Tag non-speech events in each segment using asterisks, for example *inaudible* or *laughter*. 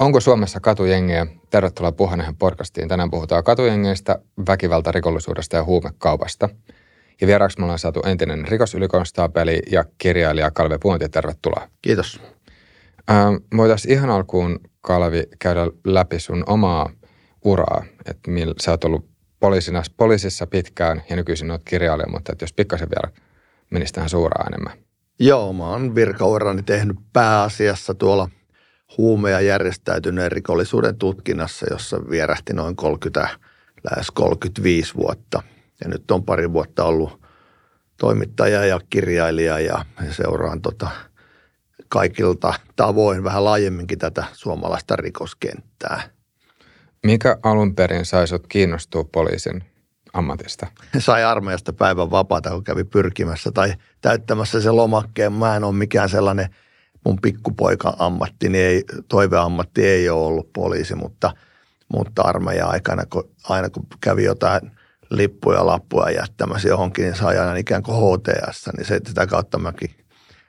Onko Suomessa katujengejä? Tervetuloa Puhanehen podcastiin. Tänään puhutaan katujengeistä, väkivaltarikollisuudesta ja huumekaupasta. Ja vieraaksi me ollaan saatu entinen rikosylikonstaapeli ja kirjailija Kalve Puonti. Tervetuloa. Kiitos. Ähm, voitaisiin ihan alkuun, Kalvi, käydä läpi sun omaa uraa. Että millä sä oot ollut poliisina, poliisissa pitkään ja nykyisin olet kirjailija, mutta että jos pikkasen vielä menisi tähän suuraan enemmän. Joo, mä oon virkaurani tehnyt pääasiassa tuolla huume- ja järjestäytyneen rikollisuuden tutkinnassa, jossa vierähti noin 30, lähes 35 vuotta. Ja nyt on pari vuotta ollut toimittaja ja kirjailija ja seuraan tota kaikilta tavoin vähän laajemminkin tätä suomalaista rikoskenttää. Mikä alun perin sai sut kiinnostua poliisin ammatista? *laughs* Sai armeijasta päivän vapaata, kun kävi pyrkimässä tai täyttämässä se lomakkeen. Mä en ole mikään sellainen mun pikkupoika ammatti, niin ei, toiveammatti ei ole ollut poliisi, mutta, mutta armeija aikana, kun, aina kun kävi jotain lippuja, lappuja jättämässä johonkin, niin sai aina ikään kuin HTS, niin se, sitä kautta mäkin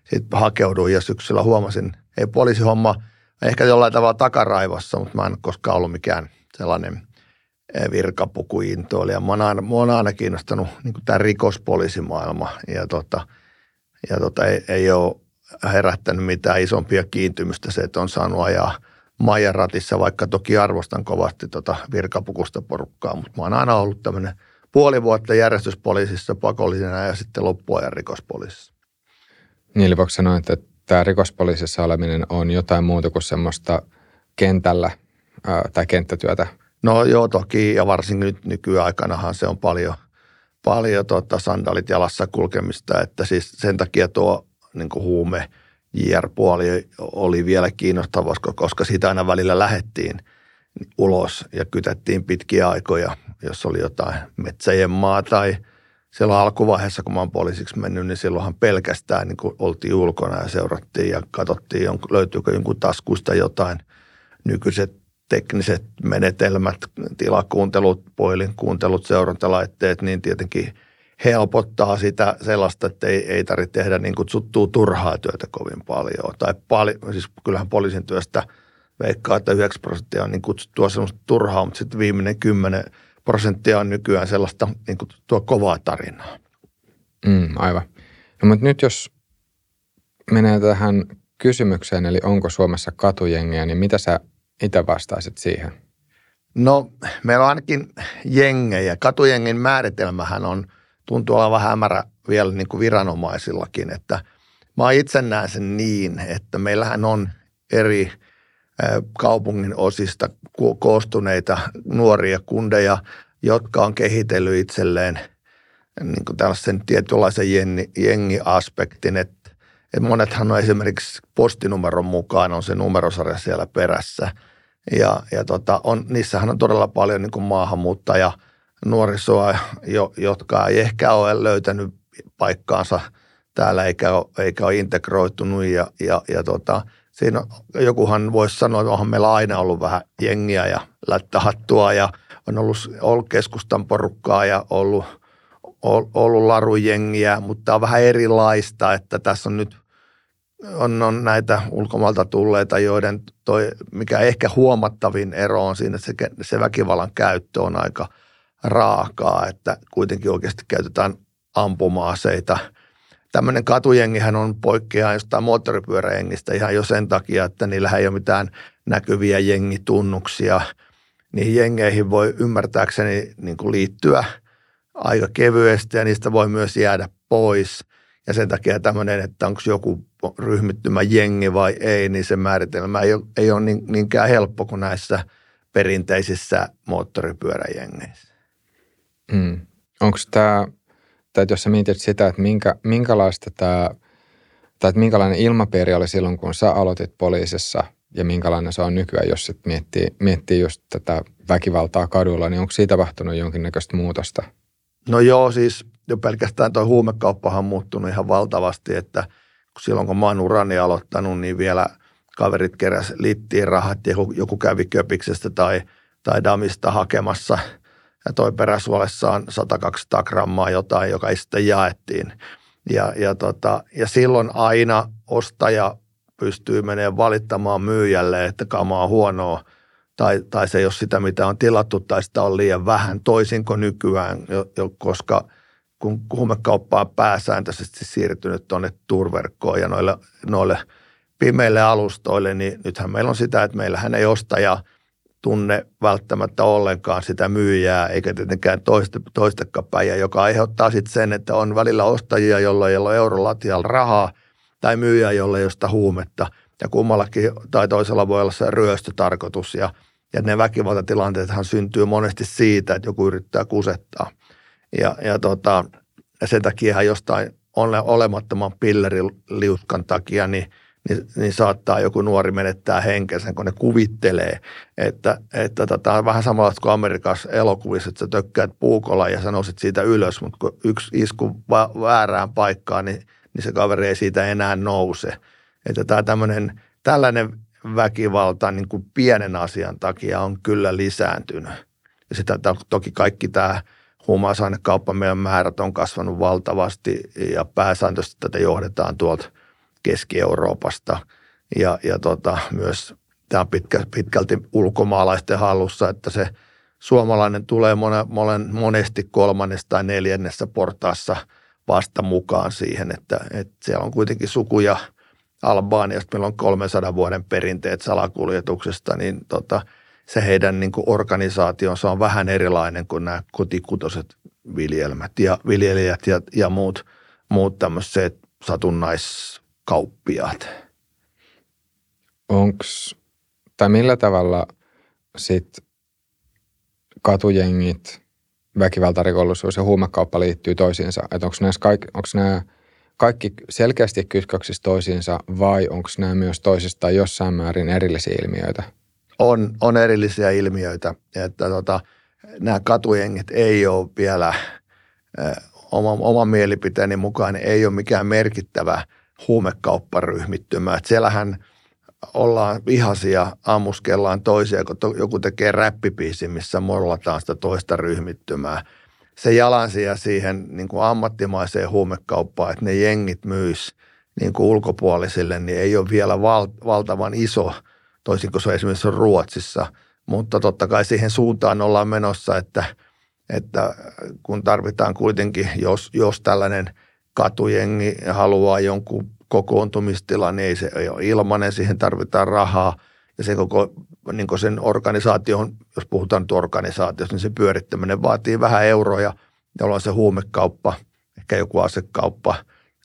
sitten hakeuduin ja syksyllä huomasin, ei poliisihomma ehkä jollain tavalla takaraivossa, mutta mä en koskaan ollut mikään sellainen eh, virkapukuintoilija. Mä oon aina, mä oon aina kiinnostanut niin tämä rikospoliisimaailma ja, tota, ja tota, ei, ei ole herättänyt mitään isompia kiintymystä se, että on saanut ajaa Maijan ratissa, vaikka toki arvostan kovasti tota virkapukusta porukkaa, mutta mä oon aina ollut tämmöinen puoli vuotta järjestyspoliisissa pakollisena ja sitten loppuajan rikospoliisissa. Niin, eli voiko sanoa, että tämä rikospoliisissa oleminen on jotain muuta kuin semmoista kentällä ää, tai kenttätyötä? No joo, toki, ja varsinkin nyt nykyaikanahan se on paljon, paljon tota, sandalit jalassa kulkemista, että siis sen takia tuo niin huume JR-puoli oli vielä kiinnostava, koska sitä aina välillä lähettiin ulos ja kytettiin pitkiä aikoja, jos oli jotain metsäjen maa tai siellä alkuvaiheessa, kun mä oon poliisiksi mennyt, niin silloinhan pelkästään niin kuin oltiin ulkona ja seurattiin ja katsottiin, löytyykö jonkun taskuista jotain. Nykyiset tekniset menetelmät, tilakuuntelut, kuuntelut, seurantalaitteet, niin tietenkin – helpottaa sitä sellaista, että ei, ei tarvitse tehdä niin kutsuttua turhaa työtä kovin paljon. Tai pali, siis kyllähän poliisin työstä veikkaa, että 9 prosenttia on niin kutsuttua sellaista turhaa, mutta sitten viimeinen 10 prosenttia on nykyään sellaista niin tuo kovaa tarinaa. Mm, aivan. No, mutta nyt jos menee tähän kysymykseen, eli onko Suomessa katujengejä, niin mitä sä itse vastaisit siihen? No, meillä on ainakin jengejä. Katujengin määritelmähän on – tuntuu vähän hämärä vielä niin kuin viranomaisillakin, että mä itse näen sen niin, että meillähän on eri kaupungin osista koostuneita nuoria kundeja, jotka on kehitellyt itselleen niin kuin tällaisen tietynlaisen jengi, jengiaspektin, että, että monethan on esimerkiksi postinumeron mukaan on se numerosarja siellä perässä. Ja, ja tota, on, niissähän on todella paljon niin kuin maahanmuuttaja – nuorisoa, jo, jotka ei ehkä ole löytänyt paikkaansa täällä eikä ole, eikä ole integroitunut ja, ja, ja tota, siinä jokuhan voisi sanoa, että onhan meillä aina ollut vähän jengiä ja lättähattua ja on ollut, ollut keskustan porukkaa ja ollut, ollut larujengiä, mutta on vähän erilaista, että tässä on nyt on, on näitä ulkomailta tulleita, joiden toi, mikä ehkä huomattavin ero on siinä, että se, se väkivallan käyttö on aika – raakaa, että kuitenkin oikeasti käytetään ampuma-aseita. Tämmöinen katujengihän on poikkeaa jostain moottoripyöräjengistä ihan jo sen takia, että niillä ei ole mitään näkyviä jengitunnuksia. Niihin jengeihin voi ymmärtääkseni niin kuin liittyä aika kevyesti ja niistä voi myös jäädä pois. Ja sen takia tämmöinen, että onko joku ryhmittymä jengi vai ei, niin se määritelmä ei ole, ei ole niin, niinkään helppo kuin näissä perinteisissä moottoripyöräjengeissä. Mm. Onko tämä, tai jos sä mietit sitä, että minkä, minkälaista tämä, tai että minkälainen ilmapiiri oli silloin, kun sä aloitit poliisissa ja minkälainen se on nykyään, jos sit miettii, miettii just tätä väkivaltaa kadulla, niin onko siitä tapahtunut jonkinnäköistä muutosta? No joo, siis jo pelkästään tuo huumekauppahan on muuttunut ihan valtavasti, että silloin kun mä oon urani aloittanut, niin vielä kaverit keräs littiin rahat ja joku kävi köpiksestä tai, tai damista hakemassa – ja toi peräsuolessaan 100-200 grammaa jotain, joka sitten jaettiin. Ja, ja, tota, ja silloin aina ostaja pystyy menemään valittamaan myyjälle, että kama on huonoa tai, tai se ei ole sitä, mitä on tilattu tai sitä on liian vähän, toisin kuin nykyään, jo, jo, koska kun huumekauppa on pääsääntöisesti siirtynyt tuonne turverkkoon ja noille, noille pimeille alustoille, niin nythän meillä on sitä, että meillähän ei ostaja tunne välttämättä ollenkaan sitä myyjää, eikä tietenkään toista, toistakaan joka aiheuttaa sitten sen, että on välillä ostajia, jolla ei ole eurolatialla rahaa, tai myyjä, jolla ei ole sitä huumetta, ja kummallakin tai toisella voi olla se ryöstötarkoitus, ja – ja ne väkivaltatilanteethan syntyy monesti siitä, että joku yrittää kusettaa. Ja, ja, tota, ja sen takia jostain olemattoman pilleriliuskan takia, niin, niin, niin, saattaa joku nuori menettää henkensä, kun ne kuvittelee, että, että tota, on vähän samalla kuin Amerikassa elokuvissa, että sä tökkäät puukolla ja sä nousit siitä ylös, mutta kun yksi isku väärään paikkaan, niin, niin se kaveri ei siitä enää nouse. Että tämä tämmöinen, tällainen väkivalta niin kuin pienen asian takia on kyllä lisääntynyt. Ja sitä toki kaikki tämä huumausainekauppa meidän määrät on kasvanut valtavasti ja pääsääntöisesti tätä johdetaan tuolta Keski-Euroopasta ja, ja tota, myös tämä on pitkä, pitkälti ulkomaalaisten hallussa, että se suomalainen tulee mone, monen, monesti kolmannessa tai neljännessä portaassa vasta mukaan siihen, että, että siellä on kuitenkin sukuja – Albaaniasta, meillä on 300 vuoden perinteet salakuljetuksesta, niin tota, se heidän niin kuin organisaationsa on vähän erilainen kuin nämä kotikutoset viljelmät ja viljelijät ja, ja muut, muut tämmöiset satunnaiskauppiaat. Onks, tai millä tavalla sit katujengit, väkivaltarikollisuus ja huumekauppa liittyy toisiinsa? Että onko nämä kaikki selkeästi kytköksissä toisiinsa vai onko nämä myös toisistaan jossain määrin erillisiä ilmiöitä? On, on erillisiä ilmiöitä. Että tota, nämä katujengit ei ole vielä oma, oman mielipiteeni mukaan ei ole mikään merkittävä huumekaupparyhmittymä. Että siellähän ollaan vihaisia, ammuskellaan toisia, kun joku tekee räppipiisi, missä mollataan sitä toista ryhmittymää – se jalansija siihen niin kuin ammattimaiseen huumekauppaan, että ne jengit myys niin kuin ulkopuolisille, niin ei ole vielä val, valtavan iso, toisin kuin se esimerkiksi Ruotsissa. Mutta totta kai siihen suuntaan ollaan menossa, että, että kun tarvitaan kuitenkin, jos, jos tällainen katujengi haluaa jonkun kokoontumistila, niin ei se ole ilmainen, siihen tarvitaan rahaa – ja se koko niin sen organisaation, jos puhutaan nyt organisaatiosta, niin se pyörittäminen vaatii vähän euroja, jolloin se huumekauppa, ehkä joku asekauppa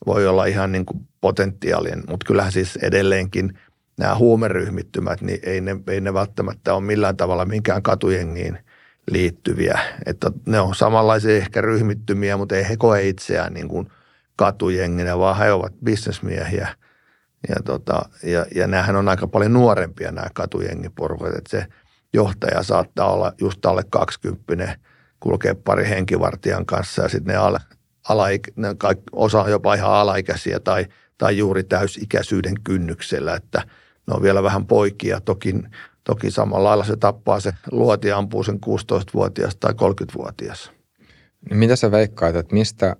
voi olla ihan niin kuin potentiaalinen, mutta kyllähän siis edelleenkin nämä huumeryhmittymät, niin ei ne, ei ne välttämättä ole millään tavalla minkään katujengiin liittyviä. Että ne on samanlaisia ehkä ryhmittymiä, mutta ei he koe itseään niin kuin katujenginä, vaan he ovat bisnesmiehiä – ja, tota, ja, ja näähän on aika paljon nuorempia nämä katujengiporukat, että se johtaja saattaa olla just alle 20, kulkee pari henkivartijan kanssa ja sitten ne, ala, alaik, ne kaikki, osa on jopa ihan alaikäisiä tai, tai juuri täysikäisyyden kynnyksellä, että ne on vielä vähän poikia. Toki, toki samalla lailla se tappaa se luoti ampuu sen 16-vuotias tai 30-vuotias. Niin mitä sä veikkaat, että mistä,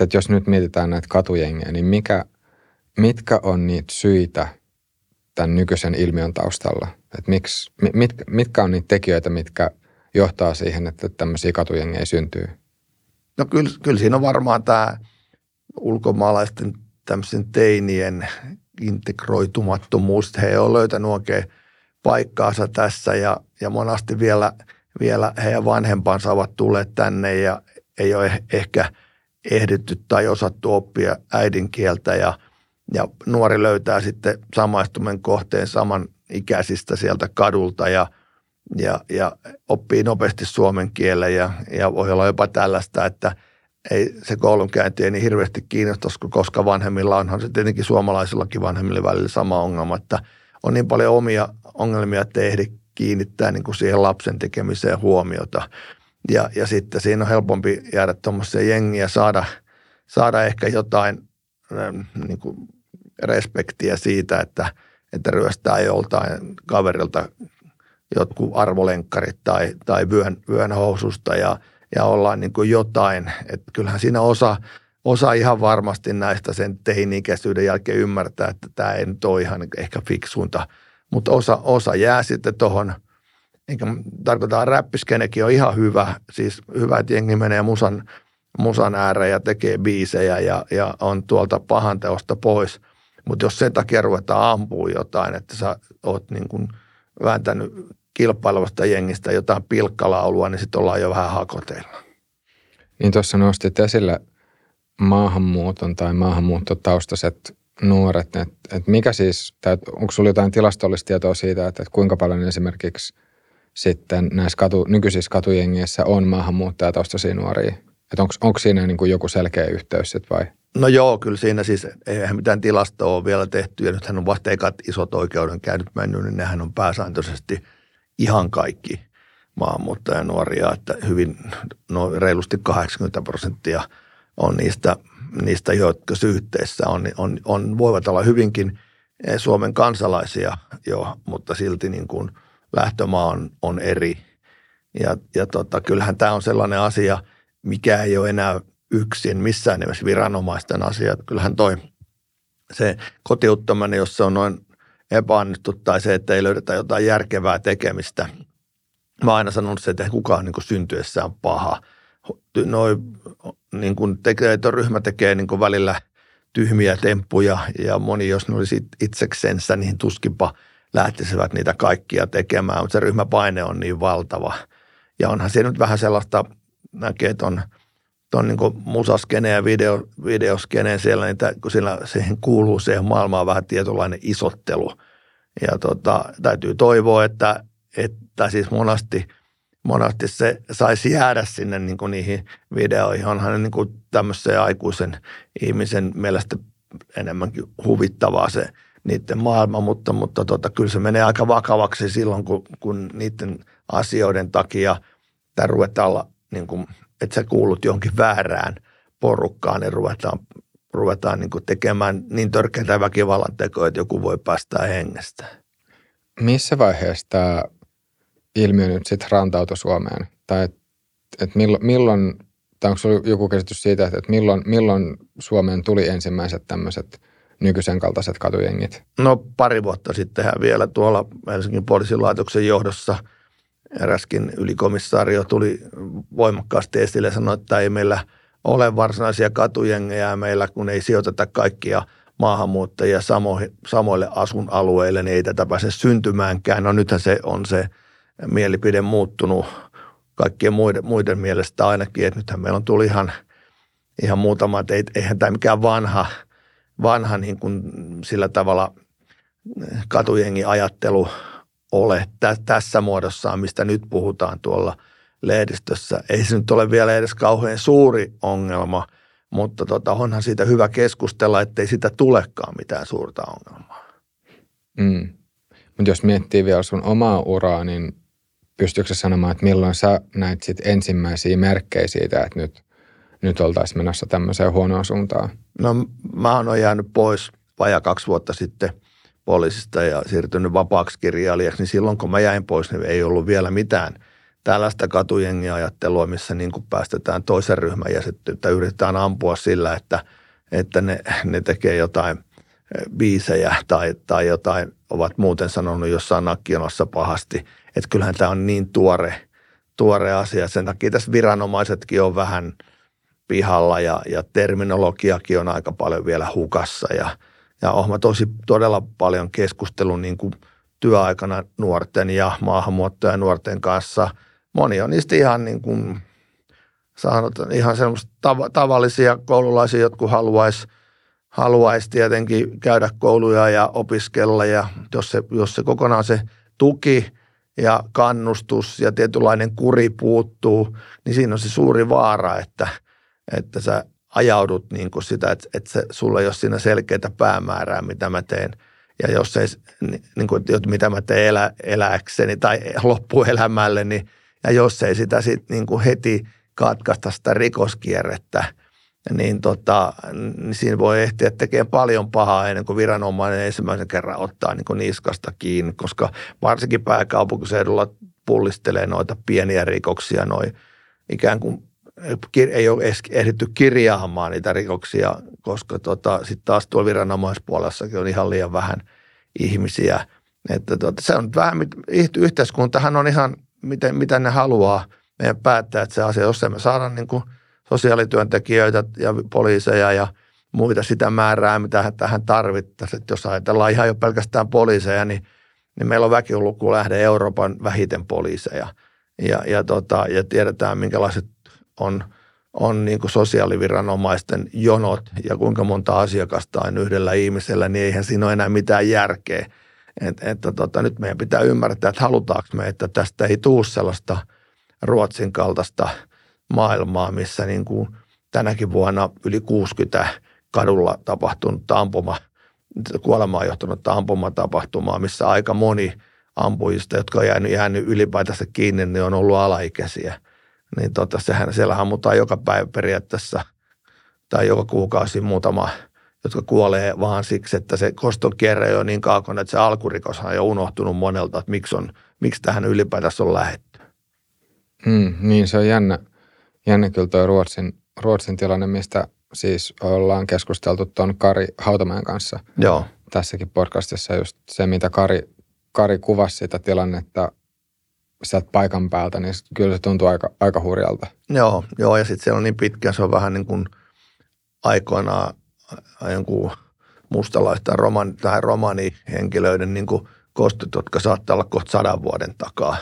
että jos nyt mietitään näitä katujengejä, niin mikä mitkä on niitä syitä tämän nykyisen ilmiön taustalla? Et miksi, mit, mitkä on niitä tekijöitä, mitkä johtaa siihen, että tämmöisiä katujengejä syntyy? No kyllä, kyllä siinä on varmaan tämä ulkomaalaisten tämmöisen teinien integroitumattomuus. He on löytänyt oikein paikkaansa tässä ja, ja monasti vielä, vielä heidän vanhempansa ovat tulleet tänne ja ei ole ehkä ehditty tai osattu oppia äidinkieltä ja – ja nuori löytää sitten samaistumen kohteen saman ikäisistä sieltä kadulta ja, ja, ja oppii nopeasti suomen kielen ja, ja voi olla jopa tällaista, että ei se koulunkäynti ei niin hirveästi kiinnostaisi, koska vanhemmilla onhan se tietenkin suomalaisillakin vanhemmilla välillä sama ongelma, että on niin paljon omia ongelmia, että ei ehdi kiinnittää niin kuin siihen lapsen tekemiseen huomiota. Ja, ja sitten siinä on helpompi jäädä tuommoiseen jengiä saada, saada ehkä jotain niin kuin respektiä siitä, että, että ryöstää joltain kaverilta jotkut arvolenkkarit tai, tai vyön, vyön housusta ja, ja ollaan niin kuin jotain. Että kyllähän siinä osa, osa ihan varmasti näistä sen teini-ikäisyyden jälkeen ymmärtää, että tämä ei nyt ole ihan ehkä fiksuunta, mutta osa, osa jää sitten tuohon, eikä tarkoita räppiskenekin on ihan hyvä, siis hyvä, että jengi menee musan, musan ääreen ja tekee biisejä ja, ja on tuolta pahan teosta pois, mutta jos sen takia ruvetaan ampua jotain, että sä oot niin kuin vääntänyt kilpailevasta jengistä jotain pilkkalaulua, niin sitten ollaan jo vähän hakoteilla. Niin tuossa nostit esille maahanmuuton tai maahanmuuttotaustaiset nuoret, että et mikä siis, onko sinulla jotain tilastollista tietoa siitä, että, että kuinka paljon esimerkiksi sitten näissä katu, nykyisissä katujengeissä on maahanmuuttajataustaisia nuoria? Että onko siinä niin kuin joku selkeä yhteys sitten vai? No joo, kyllä siinä siis eihän mitään tilastoa ole vielä tehty ja nythän on vasta ekat isot oikeudenkäynnit mennyt, niin nehän on pääsääntöisesti ihan kaikki maahanmuuttajanuoria, että hyvin no, reilusti 80 prosenttia on niistä, niistä jotka syytteessä on, on, on, voivat olla hyvinkin eh, Suomen kansalaisia jo, mutta silti niin kuin lähtömaa on, on eri. Ja, ja tota, kyllähän tämä on sellainen asia, mikä ei ole enää yksin missään nimessä viranomaisten asia. Kyllähän toi se kotiuttaminen, jos se on noin epäonnistuttu tai se, että ei löydetä jotain järkevää tekemistä. Mä oon aina sanonut se, että kukaan niin syntyessään paha. Noi, niin kuin tekee, ryhmä tekee niin kuin välillä tyhmiä temppuja ja moni, jos ne olisi itseksensä, niin tuskinpa lähtisivät niitä kaikkia tekemään, mutta se ryhmäpaine on niin valtava. Ja onhan se nyt vähän sellaista, näkee, tuon niin musaskeneen ja video, videoskeneen siellä, niin kun siellä siihen kuuluu siihen maailmaan vähän tietynlainen isottelu. Ja tota, täytyy toivoa, että, että siis monasti, monasti se saisi jäädä sinne niin kuin niihin videoihin. Onhan niin kuin tämmöisen aikuisen ihmisen mielestä enemmänkin huvittavaa se niiden maailma, mutta, mutta tota, kyllä se menee aika vakavaksi silloin, kun, kun niiden asioiden takia tämä ruvetaan niin kuin että sä kuulut johonkin väärään porukkaan, niin ruvetaan, ruvetaan niin kuin tekemään niin törkeitä väkivallan tekoja, että joku voi päästää hengestä. Missä vaiheessa tämä ilmiö nyt sitten rantautui Suomeen? Tai että et milloin, milloin, tai onko joku käsitys siitä, että et milloin, milloin Suomeen tuli ensimmäiset tämmöiset nykyisen kaltaiset katujengit? No pari vuotta sittenhän vielä tuolla Helsingin poliisilaitoksen johdossa – eräskin ylikomissaario tuli voimakkaasti esille ja sanoi, että ei meillä ole varsinaisia katujengejä meillä, kun ei sijoiteta kaikkia maahanmuuttajia samoille asuinalueille, niin ei tätä pääse syntymäänkään. No nythän se on se mielipide muuttunut kaikkien muiden, muiden mielestä ainakin, että nythän meillä on tullut ihan, ihan muutama, että eihän tämä mikään vanha, vanha niin kuin sillä tavalla katujengi ajattelu – ole tä- tässä muodossaan, mistä nyt puhutaan tuolla lehdistössä. Ei se nyt ole vielä edes kauhean suuri ongelma, mutta tota, onhan siitä hyvä keskustella, ettei sitä tulekaan mitään suurta ongelmaa. Mm. Mutta jos miettii vielä sun omaa uraa, niin pystyykö sanomaan, että milloin sä näit sit ensimmäisiä merkkejä siitä, että nyt, nyt oltaisiin menossa tämmöiseen huonoon suuntaan? No mä oon jäänyt pois vajaa kaksi vuotta sitten poliisista ja siirtynyt vapaaksi kirjailijaksi, niin silloin kun mä jäin pois, niin ei ollut vielä mitään tällaista katujengiajattelua, missä niin kuin päästetään toisen ryhmän jäsettyyttä, yritetään ampua sillä, että, että ne, ne tekee jotain eh, biisejä tai, tai jotain, ovat muuten sanonut jossain nakkionassa pahasti. Että kyllähän tämä on niin tuore, tuore asia. Sen takia tässä viranomaisetkin on vähän pihalla ja, ja terminologiakin on aika paljon vielä hukassa ja – ja olen tosi todella paljon keskustelun niin kuin työaikana nuorten ja maahanmuuttajan nuorten kanssa. Moni on niistä ihan niin kuin, saanut ihan semmoista tav- tavallisia koululaisia, jotka haluaisi haluais tietenkin käydä kouluja ja opiskella ja jos se, jos se kokonaan se tuki ja kannustus ja tietynlainen kuri puuttuu, niin siinä on se suuri vaara, että, että sä ajaudut niin kuin sitä, että, että se, sulla ei ole siinä selkeää päämäärää, mitä mä teen. Ja jos ei, niin kuin, mitä mä teen elä, eläkseni tai loppuelämälle, niin, ja jos ei sitä sit niin kuin heti katkaista sitä rikoskierrettä, niin, tota, niin siinä voi ehtiä tekemään paljon pahaa ennen kuin viranomainen ensimmäisen kerran ottaa niin kuin niskasta kiinni, koska varsinkin pääkaupunkiseudulla pullistelee noita pieniä rikoksia, noin ikään kuin ei ole ehditty kirjaamaan niitä rikoksia, koska tota, sitten taas tuolla viranomaispuolessakin on ihan liian vähän ihmisiä. Että tota, se on vähän, yhteiskuntahan on ihan miten, mitä ne haluaa meidän päättää, että se asia, jos me saada niin kuin sosiaalityöntekijöitä ja poliiseja ja muita sitä määrää, mitä tähän tarvittaisiin. Että jos ajatellaan ihan jo pelkästään poliiseja, niin, niin meillä on väkiluku lähde Euroopan vähiten poliiseja. Ja, ja, tota, ja tiedetään, minkälaiset on, on niin kuin sosiaaliviranomaisten jonot ja kuinka monta asiakasta on yhdellä ihmisellä, niin eihän siinä ole enää mitään järkeä. Et, että tota, nyt meidän pitää ymmärtää, että halutaanko me, että tästä ei tule sellaista Ruotsin kaltaista maailmaa, missä niin kuin tänäkin vuonna yli 60 kadulla tapahtunut ampuma, kuolemaan johtunut ampumatapahtumaa, missä aika moni ampujista, jotka on jäänyt, jäänyt ylipäätänsä kiinni, niin on ollut alaikäisiä. Niin tota, sehän siellä ammutaan joka päivä periaatteessa tai joka kuukausi muutama, jotka kuolee vaan siksi, että se koston kierre on niin kaukana, että se alkurikos on jo unohtunut monelta, että miksi, on, miksi tähän ylipäätänsä on lähetty. Mm, niin, se on jännä, jännä kyllä tuo Ruotsin, Ruotsin tilanne, mistä siis ollaan keskusteltu tuon Kari Hautamäen kanssa. Joo. Tässäkin podcastissa just se, mitä Kari, Kari kuvasi sitä tilannetta sieltä paikan päältä, niin kyllä se tuntuu aika, aika hurjalta. Joo, joo ja sitten siellä on niin pitkä, se on vähän niin kuin aikoinaan jonkun mustalaista roman, tai romanihenkilöiden niin kuin kostit, jotka saattaa olla kohta sadan vuoden takaa.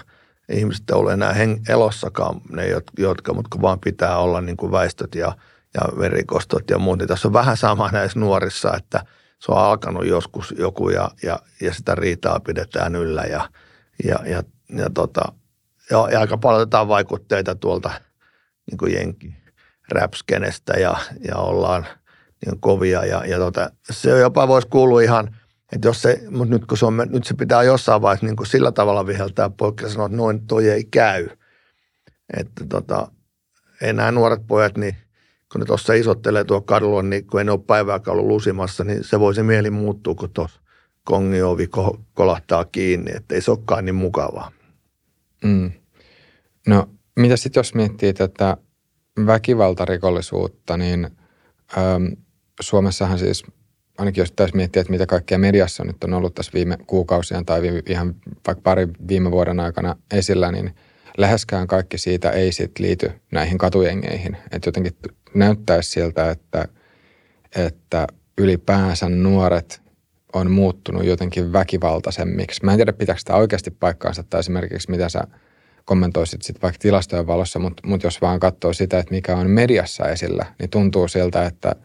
Ihmiset ei ole enää heng- elossakaan, ne jotka, mutta vaan pitää olla niin kuin väistöt ja, ja verikostot ja muut. Niin tässä on vähän sama näissä nuorissa, että se on alkanut joskus joku ja, ja, ja sitä riitaa pidetään yllä ja, ja, ja ja, tota, ja, ja aika paljon otetaan vaikutteita tuolta niin kuin jenki räpskenestä ja, ja ollaan niin kovia ja, ja tota, se jopa voisi kuulua ihan, että jos se, mutta nyt kun se on, nyt se pitää jossain vaiheessa niin kuin sillä tavalla viheltää poikki sanoa, että noin toi ei käy. Että tota, enää nuoret pojat, niin kun ne tuossa isottelee tuo kadulla, niin kun ei ne ole päivääkään ollut lusimassa, niin se voi se mieli muuttua, kun tuossa kongiovi kolahtaa kiinni, että ei se olekaan niin mukavaa. Mm. No, mitä sitten jos miettii tätä väkivaltarikollisuutta, niin äm, Suomessahan siis, ainakin jos taisi miettiä, että mitä kaikkea mediassa nyt on ollut tässä viime kuukausien tai viime, ihan vaikka pari viime vuoden aikana esillä, niin läheskään kaikki siitä ei sitten liity näihin katujengeihin. Että jotenkin näyttäisi siltä, että, että ylipäänsä nuoret on muuttunut jotenkin väkivaltaisemmiksi. Mä en tiedä, pitääkö sitä oikeasti paikkaansa tai esimerkiksi mitä sä kommentoisit sitten vaikka tilastojen valossa, mutta, mutta jos vaan katsoo sitä, että mikä on mediassa esillä, niin tuntuu siltä, että,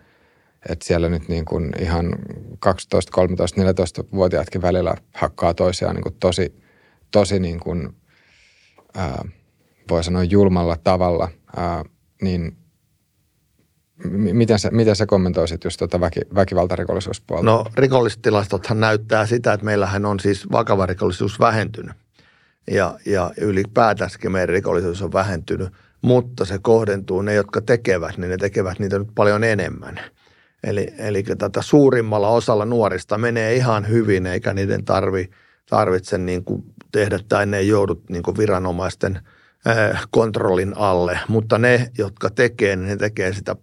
että siellä nyt niin kuin ihan 12, 13, 14-vuotiaatkin välillä hakkaa toisiaan niin kuin tosi, tosi niin kuin, ää, voi sanoa julmalla tavalla, ää, niin Miten sä, miten sä kommentoisit just tuota väki, väkivaltarikollisuuspuolta? No rikollistilastothan näyttää sitä, että meillähän on siis vakava rikollisuus vähentynyt. Ja, ja ylipäätänsäkin meidän rikollisuus on vähentynyt, mutta se kohdentuu, ne jotka tekevät, niin ne tekevät niitä nyt paljon enemmän. Eli, eli tätä suurimmalla osalla nuorista menee ihan hyvin, eikä niiden tarvi, tarvitse niin kuin tehdä tai ne ei joudu niin kuin viranomaisten kontrollin alle, mutta ne, jotka tekee, niin ne tekee sitä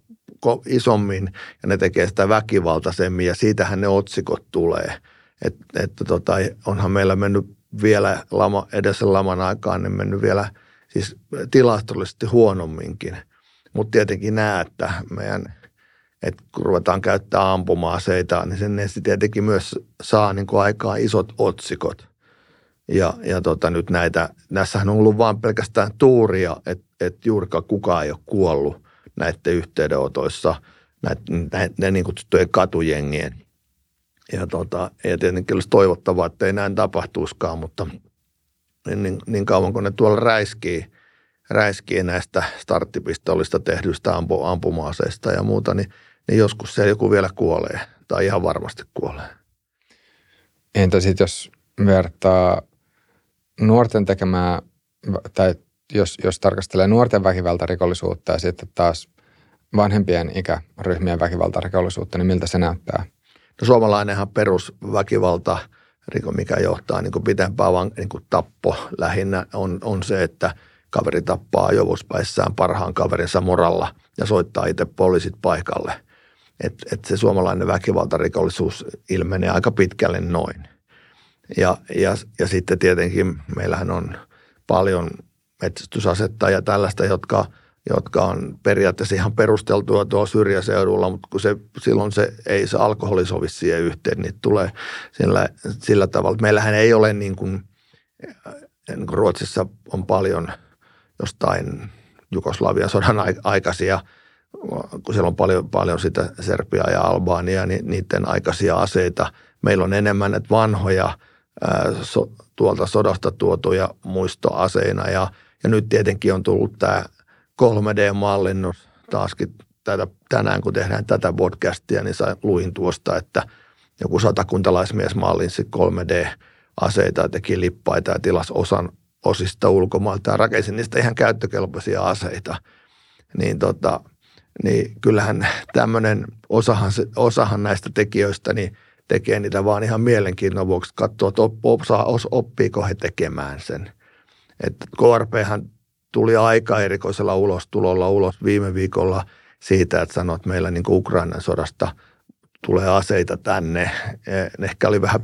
isommin ja ne tekee sitä väkivaltaisemmin ja siitähän ne otsikot tulee. Että et, tota, onhan meillä mennyt vielä lama, edessä laman aikaan, niin mennyt vielä siis tilastollisesti huonomminkin. Mutta tietenkin nämä, että meidän, että kun ruvetaan käyttää ampuma-aseita, niin sen ne tietenkin myös saa niin kuin aikaan isot otsikot. Ja, ja tota, nyt näitä, näissähän on ollut vain pelkästään tuuria, että et juurikaan kukaan ei ole kuollut näiden yhteydenotoissa, näiden, niin kutsuttujen katujengien. Ja, tota, ja tietenkin olisi toivottavaa, että ei näin tapahtuisikaan, mutta niin, niin kauan kun ne tuolla räiskii, räiskii näistä starttipistolista tehdyistä ampu, ampuma-aseista ja muuta, niin, niin joskus se joku vielä kuolee tai ihan varmasti kuolee. Entä sitten jos vertaa nuorten tekemää tai jos, jos tarkastelee nuorten väkivaltarikollisuutta ja sitten taas vanhempien ikäryhmien väkivaltarikollisuutta, niin miltä se näyttää? No suomalainenhan perusväkivalta, mikä johtaa niin kuin pitempään vaan niin kuin tappo lähinnä, on, on se, että kaveri tappaa jovuspäissään parhaan kaverinsa moralla ja soittaa itse poliisit paikalle. Että et se suomalainen väkivaltarikollisuus ilmenee aika pitkälle noin. Ja, ja, ja sitten tietenkin meillähän on paljon metsästysasetta ja tällaista, jotka, jotka on periaatteessa ihan perusteltua tuolla syrjäseudulla, mutta kun se, silloin se ei se alkoholi sovi siihen yhteen, niin tulee sillä, sillä tavalla. Meillähän ei ole niin kuin, niin kuin Ruotsissa on paljon jostain Jugoslavian sodan aikaisia, kun siellä on paljon, paljon sitä Serbia ja Albania, niin niiden aikaisia aseita. Meillä on enemmän näitä vanhoja so, tuolta sodasta tuotuja muistoaseina ja, ja nyt tietenkin on tullut tämä 3D-mallinnus taaskin tätä, tänään, kun tehdään tätä podcastia, niin sain, luin tuosta, että joku satakuntalaismies mallinsi 3D-aseita ja teki lippaita ja tilas osan osista ulkomailta ja rakensi niistä ihan käyttökelpoisia aseita. Niin, tota, niin kyllähän tämmöinen osahan, osahan näistä tekijöistä niin tekee niitä vaan ihan mielenkiinnon vuoksi katsoa, että oppiiko he tekemään sen. Että KRPhän tuli aika erikoisella ulostulolla ulos viime viikolla siitä, että sanoi, että meillä niin Ukrainan sodasta tulee aseita tänne. Ne ehkä oli vähän,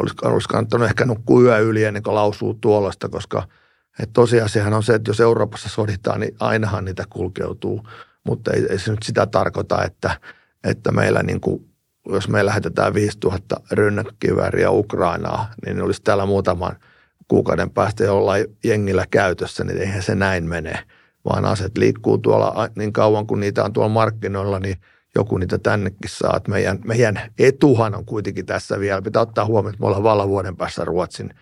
olisi, olisi kannattanut ehkä nukkua yö yli ennen kuin lausuu tuollaista, koska että tosiasiahan on se, että jos Euroopassa soditaan, niin ainahan niitä kulkeutuu. Mutta ei, ei se nyt sitä tarkoita, että, että meillä niin kuin, jos me lähetetään 5000 rynnäkkökivääriä Ukrainaa, niin ne olisi täällä muutaman – kuukauden päästä jollain jengillä käytössä, niin eihän se näin mene, vaan aset liikkuu tuolla niin kauan kuin niitä on tuolla markkinoilla, niin joku niitä tännekin saa. Meidän, meidän etuhan on kuitenkin tässä vielä. Pitää ottaa huomioon, että me ollaan vallan vuoden päässä Ruotsin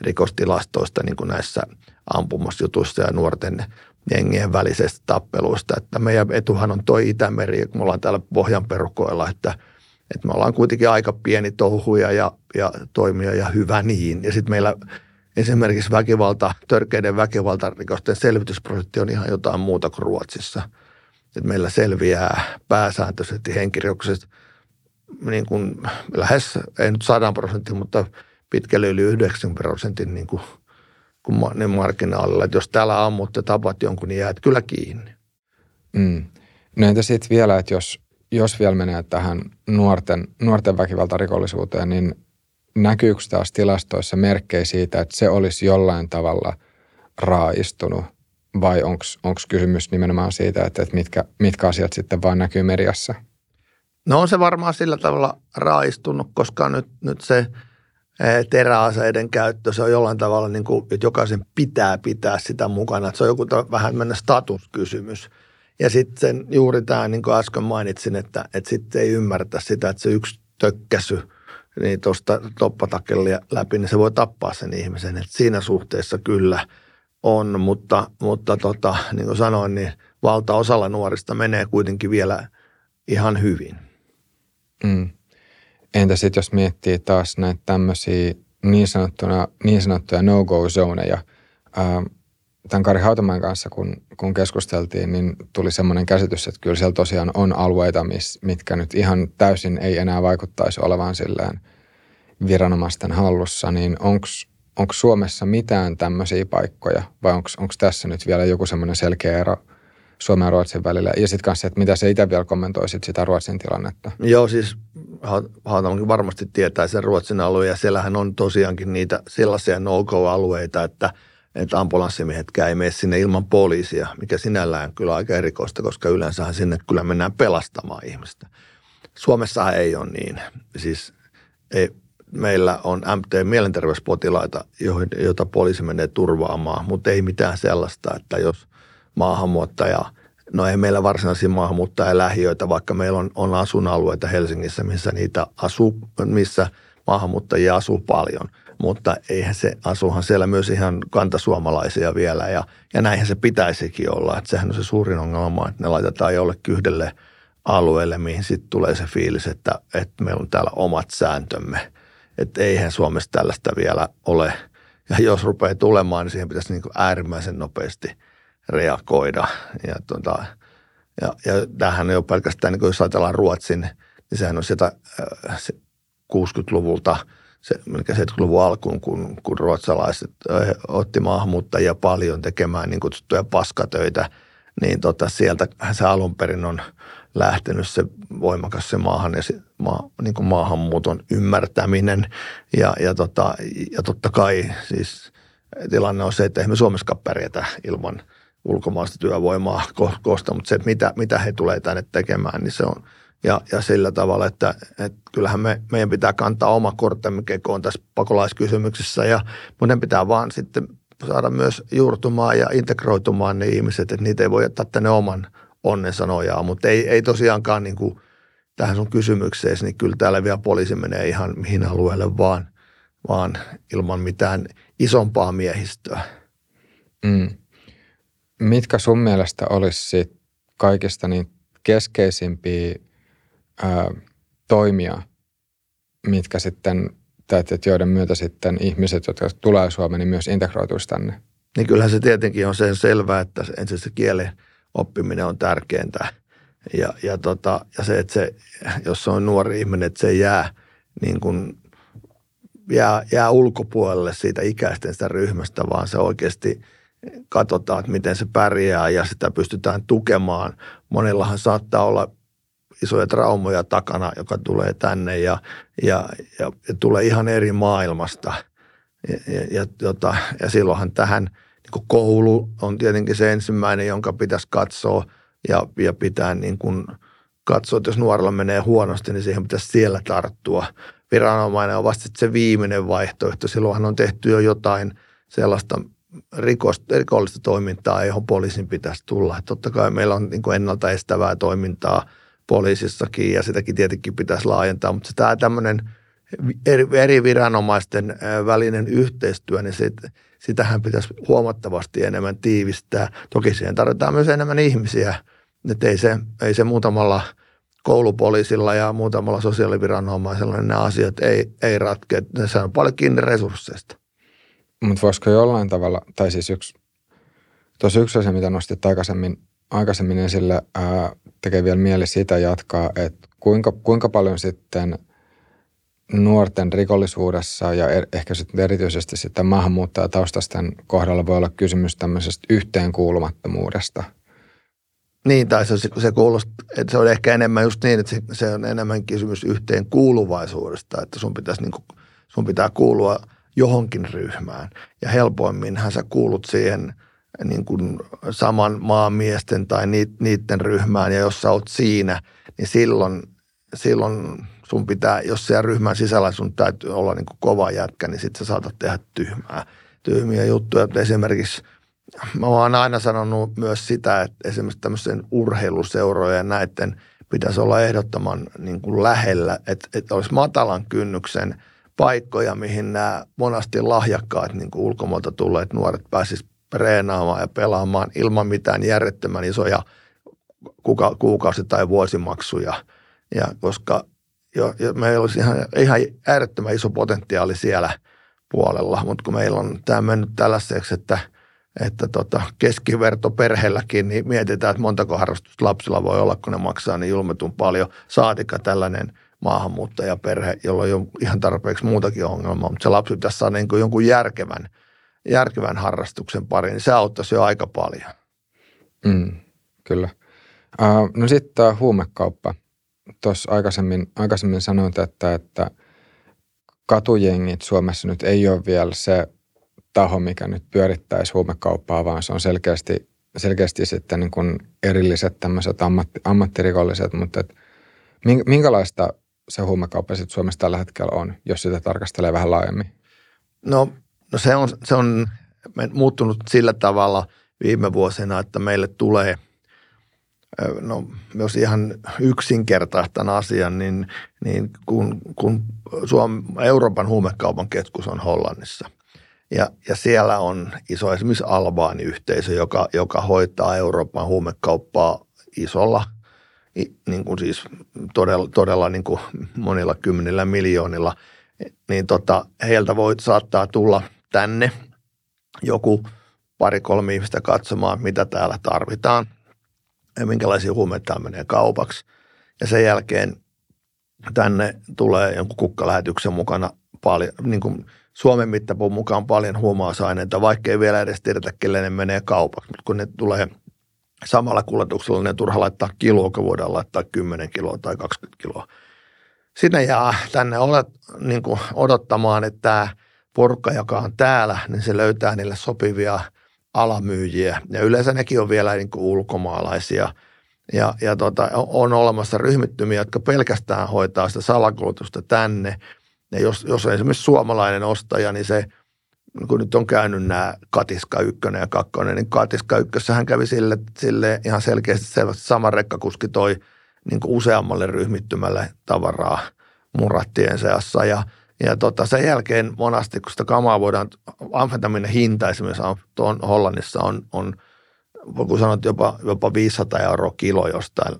rikostilastoista niin kuin näissä ampumusjutuissa ja nuorten jengien välisestä tappeluista. Että meidän etuhan on toi Itämeri, kun me ollaan täällä Pohjan perukoilla, että, että me ollaan kuitenkin aika pieni touhuja ja, ja toimia ja hyvä niin. Ja sitten meillä esimerkiksi väkivalta, törkeiden väkivaltarikosten selvitysprosentti on ihan jotain muuta kuin Ruotsissa. Et meillä selviää pääsääntöisesti henkirikokset niin kuin lähes, ei nyt 100 prosenttia, mutta pitkälle yli 90 prosentin niin kuin, kuin ne marginaalilla. Että jos täällä ammut ja tapat jonkun, niin jäät kyllä kiinni. Mm. No entä sitten vielä, että jos, jos vielä menee tähän nuorten, nuorten väkivaltarikollisuuteen, niin näkyykö taas tilastoissa merkkejä siitä, että se olisi jollain tavalla raaistunut vai onko kysymys nimenomaan siitä, että, että mitkä, mitkä asiat sitten vaan näkyy mediassa? No on se varmaan sillä tavalla raaistunut, koska nyt, nyt se e, teräaseiden käyttö, se on jollain tavalla niin kuin, että jokaisen pitää pitää sitä mukana. Että se on joku vähän mennä statuskysymys. Ja sitten juuri tämä, niin kuin äsken mainitsin, että, että sitten ei ymmärtä sitä, että se yksi tökkäsy – niin tuosta toppatakellia läpi, niin se voi tappaa sen ihmisen. Et siinä suhteessa kyllä on, mutta, mutta tota, niin kuin sanoin, niin valtaosalla nuorista menee kuitenkin vielä ihan hyvin. Mm. Entä sitten jos miettii taas näitä tämmöisiä niin, sanottuna, niin sanottuja no-go-zoneja, tämän Kari Hautamäen kanssa, kun, kun keskusteltiin, niin tuli semmoinen käsitys, että kyllä siellä tosiaan on alueita, miss, mitkä nyt ihan täysin ei enää vaikuttaisi olevan silleen viranomaisten hallussa, niin onko Suomessa mitään tämmöisiä paikkoja vai onko tässä nyt vielä joku semmoinen selkeä ero Suomen ja Ruotsin välillä? Ja sitten kanssa, että mitä se itse vielä kommentoi sit sitä Ruotsin tilannetta? Joo, siis Hautamankin varmasti tietää sen Ruotsin alueen ja siellähän on tosiaankin niitä sellaisia no-go-alueita, että – että ambulanssimiehetkään ei mene sinne ilman poliisia, mikä sinällään kyllä aika erikoista, koska yleensähän sinne kyllä mennään pelastamaan ihmistä. Suomessa ei ole niin. Siis ei, meillä on MT-mielenterveyspotilaita, joita poliisi menee turvaamaan, mutta ei mitään sellaista, että jos maahanmuuttaja, no ei meillä varsinaisia maahanmuuttajalähiöitä, vaikka meillä on, on asuinalueita Helsingissä, missä niitä asuu, missä maahanmuuttajia asuu paljon – mutta eihän se, asuhan siellä myös ihan kantasuomalaisia vielä ja, ja näinhän se pitäisikin olla. Että sehän on se suurin ongelma, että ne laitetaan jollekin yhdelle alueelle, mihin sitten tulee se fiilis, että, että meillä on täällä omat sääntömme. Että eihän Suomessa tällaista vielä ole. Ja jos rupeaa tulemaan, niin siihen pitäisi niin kuin äärimmäisen nopeasti reagoida. Ja, tuota, ja, ja tämähän on jo pelkästään, niin kuin jos ajatellaan Ruotsin, niin sehän on sieltä äh, 60-luvulta – se, 70-luvun alkuun, kun, kun ruotsalaiset otti maahanmuuttajia paljon tekemään niin kutsuttuja paskatöitä, niin tota, sieltä se alun perin on lähtenyt se voimakas se maahan ja se, maa, niin kuin maahanmuuton ymmärtäminen. Ja, ja, tota, ja totta kai siis tilanne on se, että eihän me Suomessa pärjätä ilman ulkomaista työvoimaa koosta, mutta se, mitä, mitä he tulee tänne tekemään, niin se on – ja, ja sillä tavalla, että, että kyllähän me, meidän pitää kantaa oma korttemme kekoon tässä pakolaiskysymyksessä ja meidän pitää vaan sitten saada myös juurtumaan ja integroitumaan ne ihmiset, että niitä ei voi jättää tänne oman onnensa nojaa, mutta ei, ei tosiaankaan niin kuin tähän sun kysymykseen, niin kyllä täällä vielä poliisi menee ihan mihin alueelle vaan, vaan ilman mitään isompaa miehistöä. Mm. Mitkä sun mielestä olisi kaikista niin keskeisimpiä ää, toimia, mitkä sitten, että joiden myötä sitten ihmiset, jotka tulee Suomeen, niin myös integroituisi tänne? Niin kyllähän se tietenkin on sen selvää, että se kielen oppiminen on tärkeintä. Ja, ja, tota, ja se, että se, jos se on nuori ihminen, että se jää, niin kuin, jää, jää ulkopuolelle siitä ikäisten sitä ryhmästä, vaan se oikeasti katsotaan, että miten se pärjää ja sitä pystytään tukemaan. Monillahan saattaa olla isoja traumoja takana, joka tulee tänne ja, ja, ja, ja tulee ihan eri maailmasta. Ja, ja, ja, tota, ja silloinhan tähän niin koulu on tietenkin se ensimmäinen, jonka pitäisi katsoa ja, ja pitää niin kuin katsoa, että jos nuorella menee huonosti, niin siihen pitäisi siellä tarttua. Viranomainen on vasta se viimeinen vaihtoehto. Silloinhan on tehty jo jotain sellaista rikosta, rikollista toimintaa, johon poliisin pitäisi tulla. Totta kai meillä on niin ennaltaestävää toimintaa – poliisissakin ja sitäkin tietenkin pitäisi laajentaa, mutta tämä tämmöinen eri, viranomaisten välinen yhteistyö, niin sit, sitähän pitäisi huomattavasti enemmän tiivistää. Toki siihen tarvitaan myös enemmän ihmisiä, että ei se, ei se muutamalla koulupoliisilla ja muutamalla sosiaaliviranomaisella niin nämä asiat ei, ei ratkea. Se on paljon kiinni resursseista. Mutta voisiko jollain tavalla, tai siis yksi, tuossa yksi asia, mitä nostit aikaisemmin, aikaisemmin esille, ää, tekee vielä mieli sitä jatkaa, että kuinka, kuinka paljon sitten nuorten rikollisuudessa ja er, ehkä sitten erityisesti sitten maahanmuuttajataustaisten kohdalla voi olla kysymys tämmöisestä yhteenkuulumattomuudesta. Niin, tai se, se, kuulostaa, että se on ehkä enemmän just niin, että se, se on enemmän kysymys yhteenkuuluvaisuudesta, että sun, pitäisi niin kuin, sun pitää kuulua johonkin ryhmään. Ja helpoimminhan sä kuulut siihen – niin kuin saman maan miesten tai niiden ryhmään ja jos sä oot siinä, niin silloin, silloin sun pitää, jos siellä ryhmän sisällä sun täytyy olla niin kuin kova jätkä, niin sitten sä saatat tehdä tyhmää, tyhmiä juttuja. Esimerkiksi mä oon aina sanonut myös sitä, että esimerkiksi tämmöisen urheiluseurojen ja näiden pitäisi olla ehdottoman niin kuin lähellä, että, että olisi matalan kynnyksen paikkoja, mihin nämä monasti lahjakkaat niin kuin ulkomailta tulleet nuoret pääsisivät reenaamaan ja pelaamaan ilman mitään järjettömän isoja kuka, kuukausi- tai vuosimaksuja. Ja koska jo, jo meillä olisi ihan, ihan äärettömän iso potentiaali siellä puolella, mutta kun meillä on tämä mennyt tällaiseksi, että, että tota, keskiverto perheelläkin, niin mietitään, että montako harrastusta lapsilla voi olla, kun ne maksaa niin julmetun paljon. Saatika tällainen maahanmuuttajaperhe, jolla on jo ihan tarpeeksi muutakin ongelmaa, mutta se lapsi pitäisi saada niin kuin jonkun järkevän – järkevän harrastuksen pariin, niin se auttaisi jo aika paljon. Mm, kyllä. Uh, no sitten tämä huumekauppa. Tuossa aikaisemmin, aikaisemmin sanoit, että, että katujengit Suomessa nyt ei ole vielä se taho, mikä nyt pyörittäisi huumekauppaa, vaan se on selkeästi, selkeästi sitten niin kuin erilliset tämmöiset ammatti, ammattirikolliset, mutta et, minkälaista se huumekauppa sitten Suomessa tällä hetkellä on, jos sitä tarkastelee vähän laajemmin? No No se on, se on muuttunut sillä tavalla viime vuosina, että meille tulee, no jos ihan yksinkertaistan asian, niin, niin kun, kun Suom, Euroopan huumekaupan keskus on Hollannissa – ja, ja siellä on iso esimerkiksi Albaani-yhteisö, joka, joka hoitaa Euroopan huumekauppaa isolla, niin kuin siis todella, todella niin kuin monilla kymmenillä miljoonilla, niin tota, heiltä voi saattaa tulla tänne joku pari-kolme ihmistä katsomaan, mitä täällä tarvitaan ja minkälaisia huumeita täällä menee kaupaksi. Ja sen jälkeen tänne tulee jonkun kukkalähetyksen mukana paljon, niin kuin Suomen mittapuun mukaan paljon huumausaineita, vaikka ei vielä edes tiedetä, kelle ne menee kaupaksi. Mutta kun ne tulee samalla kuljetuksella, niin turha laittaa kiloa, kun voidaan laittaa 10 kiloa tai 20 kiloa. Sinne jää tänne olet, niin kuin odottamaan, että tämä porukka, joka on täällä, niin se löytää niille sopivia alamyyjiä. Ja yleensä nekin on vielä niin kuin ulkomaalaisia – ja, ja tota, on olemassa ryhmittymiä, jotka pelkästään hoitaa sitä salakulutusta tänne. Ja jos, jos on esimerkiksi suomalainen ostaja, niin se, kun nyt on käynyt nämä Katiska 1 ja 2, niin Katiska 1 hän kävi sille, sille ihan selkeästi selvästi sama rekkakuski toi niin useammalle ryhmittymälle tavaraa murattien seassa. Ja, ja tota, sen jälkeen monasti, kun sitä kamaa voidaan, amfetamiinin hinta esimerkiksi tuon Hollannissa on, on – sanoa, että jopa, jopa 500 euroa kilo jostain,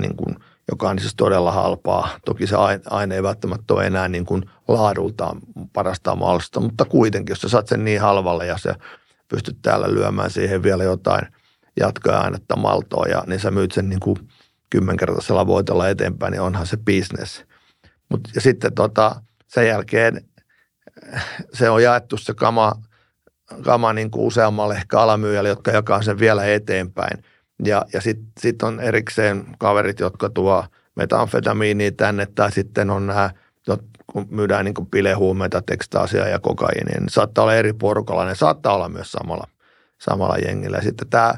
niin kuin, joka on siis todella halpaa. Toki se aine ei välttämättä ole enää niin kuin laadultaan parasta mahdollista, mutta kuitenkin, jos sä saat sen niin halvalle ja sä pystyt täällä lyömään siihen vielä jotain jatkoainetta maltoa, ja, niin sä myyt sen niin kuin kymmenkertaisella voitolla eteenpäin, niin onhan se business. Mut, ja sitten tota, sen jälkeen se on jaettu se kama – kama niin kuin useammalle ehkä alamyyjälle, jotka jakaa sen vielä eteenpäin. Ja, ja sitten sit on erikseen kaverit, jotka tuo metamfetamiinia tänne, tai sitten on nämä, kun myydään niin kuin pilehuumeita, tekstaasia ja kokaiinia, niin saattaa olla eri porukalla, ne saattaa olla myös samalla, samalla jengillä. Ja sitten tämä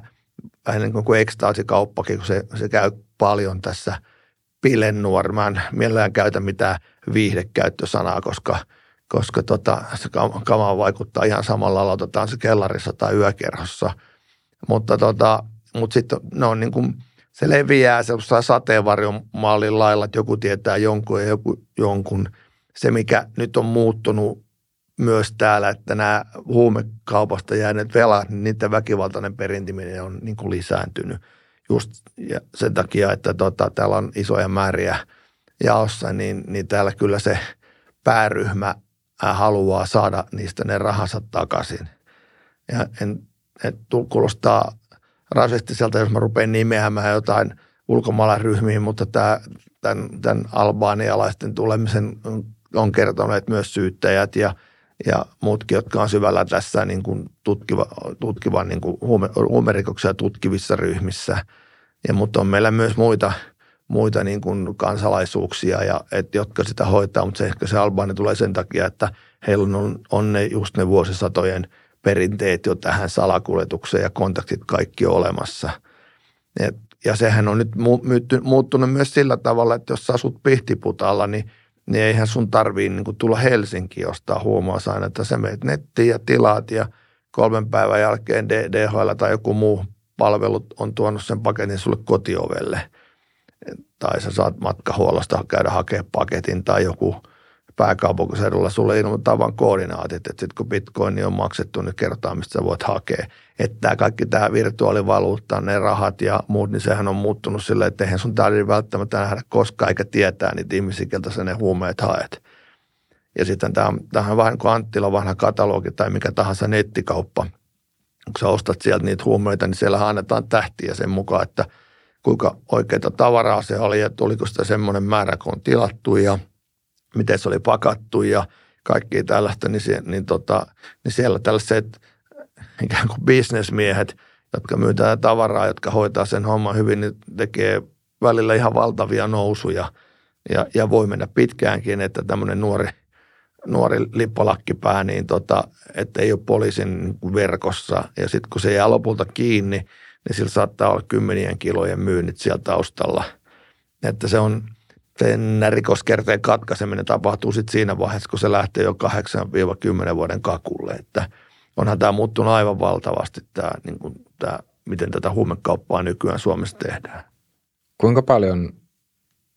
vähän niin kuin ekstaasikauppakin, kun se, se käy paljon tässä pilennuor. Mä en mielellään käytä mitään viihdekäyttösanaa, koska – koska tota, se kama vaikuttaa ihan samalla lailla, se kellarissa tai yökerhossa. Mutta tota, mut sitten ne on niin kuin, se leviää sellaisella sateenvarjomallin lailla, että joku tietää jonkun ja joku jonkun. Se, mikä nyt on muuttunut myös täällä, että nämä huumekaupasta jääneet velat, niin niiden väkivaltainen perintiminen on niin kuin lisääntynyt. Just sen takia, että tota, täällä on isoja määriä jaossa, niin, niin täällä kyllä se pääryhmä haluaa saada niistä ne rahansa takaisin. Ja en, en kuulostaa rasistiselta, jos mä rupean nimeämään jotain ulkomaalaisryhmiä, mutta tämä, tämän, tämän albaanialaisten tulemisen on kertoneet myös syyttäjät ja, ja muutkin, jotka on syvällä tässä niin kuin tutkiva, tutkivan niin kuin huume, huumerikoksia tutkivissa ryhmissä. Ja, mutta on meillä myös muita – muita niin kuin kansalaisuuksia, ja, et, jotka sitä hoitaa, mutta se ehkä se Albani tulee sen takia, että heillä on, on ne, just ne vuosisatojen perinteet jo tähän salakuljetukseen ja kontaktit kaikki olemassa. Et, ja sehän on nyt mu- muuttunut myös sillä tavalla, että jos asut Pihtiputalla, niin, niin eihän sun tarvii niin tulla Helsinkiin ostaa että Sä menet nettiin ja tilaat ja kolmen päivän jälkeen DHL tai joku muu palvelu on tuonut sen paketin sulle kotiovelle – tai sä saat matkahuollosta käydä hakemaan paketin tai joku pääkaupunkiseudulla sulle ilmoittaa vain koordinaatit, että sitten kun bitcoin on maksettu, niin kertaa, mistä sä voit hakea. Että tämä kaikki tämä virtuaalivaluutta, ne rahat ja muut, niin sehän on muuttunut silleen, että eihän sun tarvitse välttämättä nähdä koskaan eikä tietää niitä ihmisiä, keltä sä ne huumeet haet. Ja sitten tämä, on vähän kuin Anttila vanha katalogi tai mikä tahansa nettikauppa. Kun sä ostat sieltä niitä huumeita, niin siellä annetaan tähtiä sen mukaan, että – kuinka oikeita tavaraa se oli ja tuliko sitä semmoinen määrä, kun on tilattu ja miten se oli pakattu ja kaikki tällaista, niin, se, niin, tota, niin siellä tällaiset ikään kuin bisnesmiehet, jotka myytää tavaraa, jotka hoitaa sen homman hyvin, niin tekee välillä ihan valtavia nousuja ja, ja voi mennä pitkäänkin, että tämmöinen nuori, nuori lippalakkipää, niin tota, että ei ole poliisin verkossa. Ja sitten kun se jää lopulta kiinni, niin sillä saattaa olla kymmenien kilojen myynnit siellä taustalla. Että se on, sen rikoskerteen katkaiseminen tapahtuu sitten siinä vaiheessa, kun se lähtee jo 8-10 vuoden kakulle. Että onhan tämä muuttunut aivan valtavasti, tämä, niin kuin, tämä, miten tätä huumekauppaa nykyään Suomessa tehdään. Kuinka paljon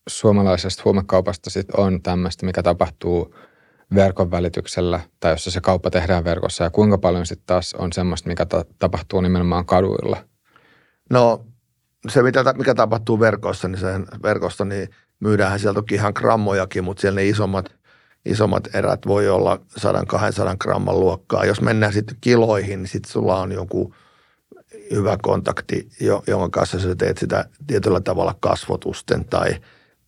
suomalaisesta huumekaupasta sit on tämmöistä, mikä tapahtuu verkon välityksellä tai jossa se kauppa tehdään verkossa ja kuinka paljon sitten taas on semmoista, mikä ta- tapahtuu nimenomaan kaduilla – No se, mitä, mikä tapahtuu verkossa, niin sen verkosta niin myydään sieltä toki ihan grammojakin, mutta siellä ne isommat, isommat erät voi olla 100-200 gramman luokkaa. Jos mennään sitten kiloihin, niin sitten sulla on joku hyvä kontakti, jonka kanssa sä teet sitä tietyllä tavalla kasvotusten tai,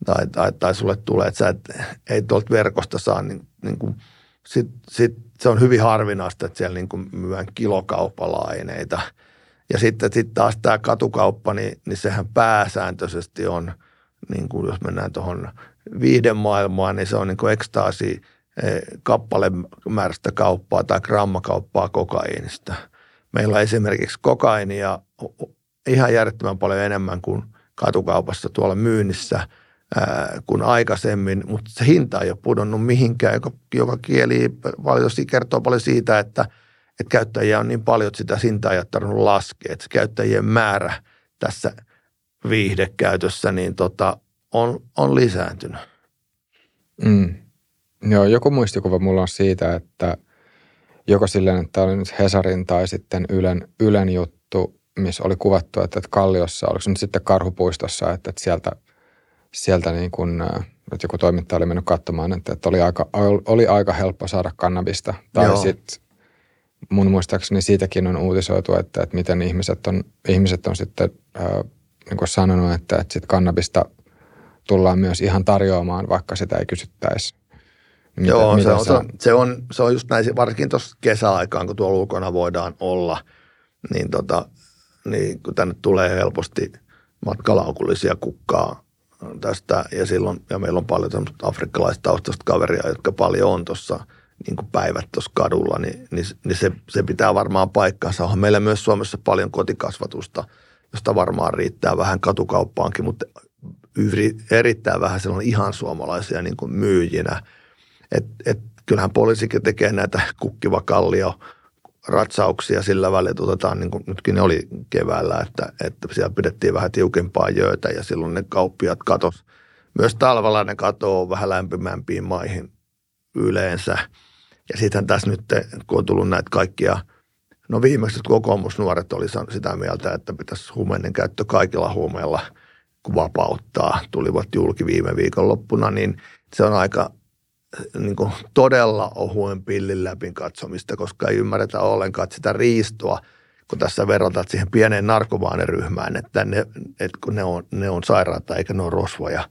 tai, tai, tai sulle tulee, että sä et, ei tuolta verkosta saa niin, niin kuin sit, sit se on hyvin harvinaista, että siellä niin kuin myydään kilokaupalla aineita. Ja sitten sit taas tämä katukauppa, niin, niin sehän pääsääntöisesti on, niin kuin jos mennään tuohon viiden maailmaan, niin se on niin kuin ekstaasi eh, kappalemääräistä kauppaa tai grammakauppaa kokaiinista. Meillä on esimerkiksi kokainia ihan järjettömän paljon enemmän kuin katukaupassa tuolla myynnissä – kuin aikaisemmin, mutta se hinta ei ole pudonnut mihinkään, joka, joka kieli valitettavasti kertoo paljon siitä, että, että käyttäjiä on niin paljon, että sitä hintaa ei ole tarvinnut laskea. Että käyttäjien määrä tässä viihdekäytössä niin tota, on, on lisääntynyt. Mm. Joo, joku muistikuva mulla on siitä, että joko silleen, että oli nyt Hesarin tai sitten Ylen, Ylen juttu, missä oli kuvattu, että, että Kalliossa, oliko se nyt sitten Karhupuistossa, että, että sieltä – sieltä niin kuin, että joku toimittaja oli mennyt katsomaan, että, että oli, aika, oli aika helppo saada kannabista. Tai sitten mun muistaakseni siitäkin on uutisoitu, että, että miten ihmiset on, ihmiset on sitten äh, niin kuin sanonut, että, että sit kannabista tullaan myös ihan tarjoamaan, vaikka sitä ei kysyttäisi. Mitä, Joo, mitä se, on, se, on, se on just näin, varsinkin tuossa kesäaikaan, kun tuolla ulkona voidaan olla, niin, tota, niin kun tänne tulee helposti matkalaukullisia kukkaa tästä ja silloin, ja meillä on paljon afrikkalaistaustasta kaveria, jotka paljon on tuossa niin kuin päivät tuossa kadulla, niin, niin, niin se, se, pitää varmaan paikkaansa. Onhan meillä myös Suomessa paljon kotikasvatusta, josta varmaan riittää vähän katukauppaankin, mutta yri, erittäin vähän on ihan suomalaisia niin kuin myyjinä. Et, et, kyllähän poliisikin tekee näitä kukkiva kallio ratsauksia sillä välillä, että otetaan, niin kuin nytkin ne oli keväällä, että, että siellä pidettiin vähän tiukempaa jöötä ja silloin ne kauppiat katos. Myös talvella ne katoaa vähän lämpimämpiin maihin yleensä. Ja sitten tässä nyt, kun on tullut näitä kaikkia, no viimeksi kokoomusnuoret oli sitä mieltä, että pitäisi huumeiden käyttö kaikilla huumeilla vapauttaa, tulivat julki viime viikon loppuna, niin se on aika niin kuin todella ohuen pillin läpi katsomista, koska ei ymmärretä ollenkaan sitä riistoa, kun tässä verrataan siihen pieneen narkomaaniryhmään, että, ne, että kun ne on, ne on sairaata eikä ne ole rosvoja,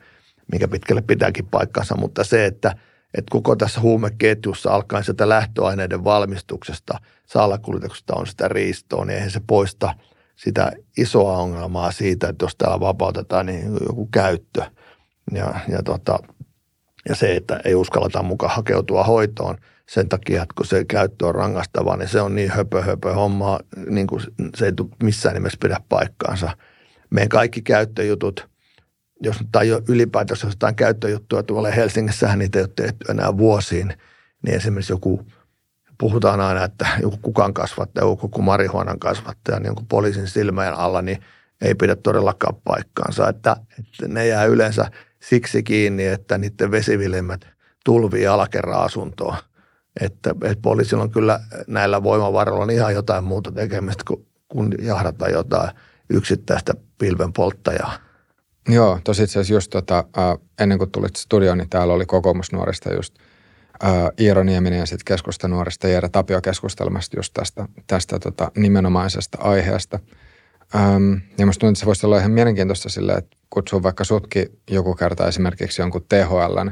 mikä pitkälle pitääkin paikkansa, mutta se, että, että koko tässä huumeketjussa alkaen sieltä lähtöaineiden valmistuksesta, salakuljetuksesta on sitä riistoa, niin eihän se poista sitä isoa ongelmaa siitä, että jos täällä vapautetaan, niin joku käyttö. Ja, ja tota, ja se, että ei uskalleta mukaan hakeutua hoitoon sen takia, että kun se käyttö on rangaistavaa, niin se on niin höpö höpö hommaa, niin kuin se ei missään nimessä pidä paikkaansa. Meidän kaikki käyttöjutut, jos tai ylipäätänsä jostain käyttöjuttua tuolla Helsingissähän niitä ei ole tehty enää vuosiin, niin esimerkiksi joku, puhutaan aina, että joku kukan kasvattaja, joku marihuonan kasvattaja, niin jonkun poliisin silmään alla, niin ei pidä todellakaan paikkaansa. Että, että ne jää yleensä siksi kiinni, että niiden vesivilemmät tulvii alakerran asuntoon. Että, että poliisilla on kyllä näillä voimavaroilla ihan jotain muuta tekemistä kuin, kun jahdata jotain yksittäistä pilvenpolttajaa. Joo, tosi itse asiassa just tota, äh, ennen kuin tulit studioon, niin täällä oli kokoomusnuorista just äh, Iiro Nieminen ja sitten keskustanuorista Jere Tapio keskustelmasta just tästä, tästä tota, nimenomaisesta aiheesta. Ähm, ja musta tuntuu, että se voisi olla ihan mielenkiintoista silleen, että kutsua vaikka sutki joku kerta esimerkiksi jonkun THLn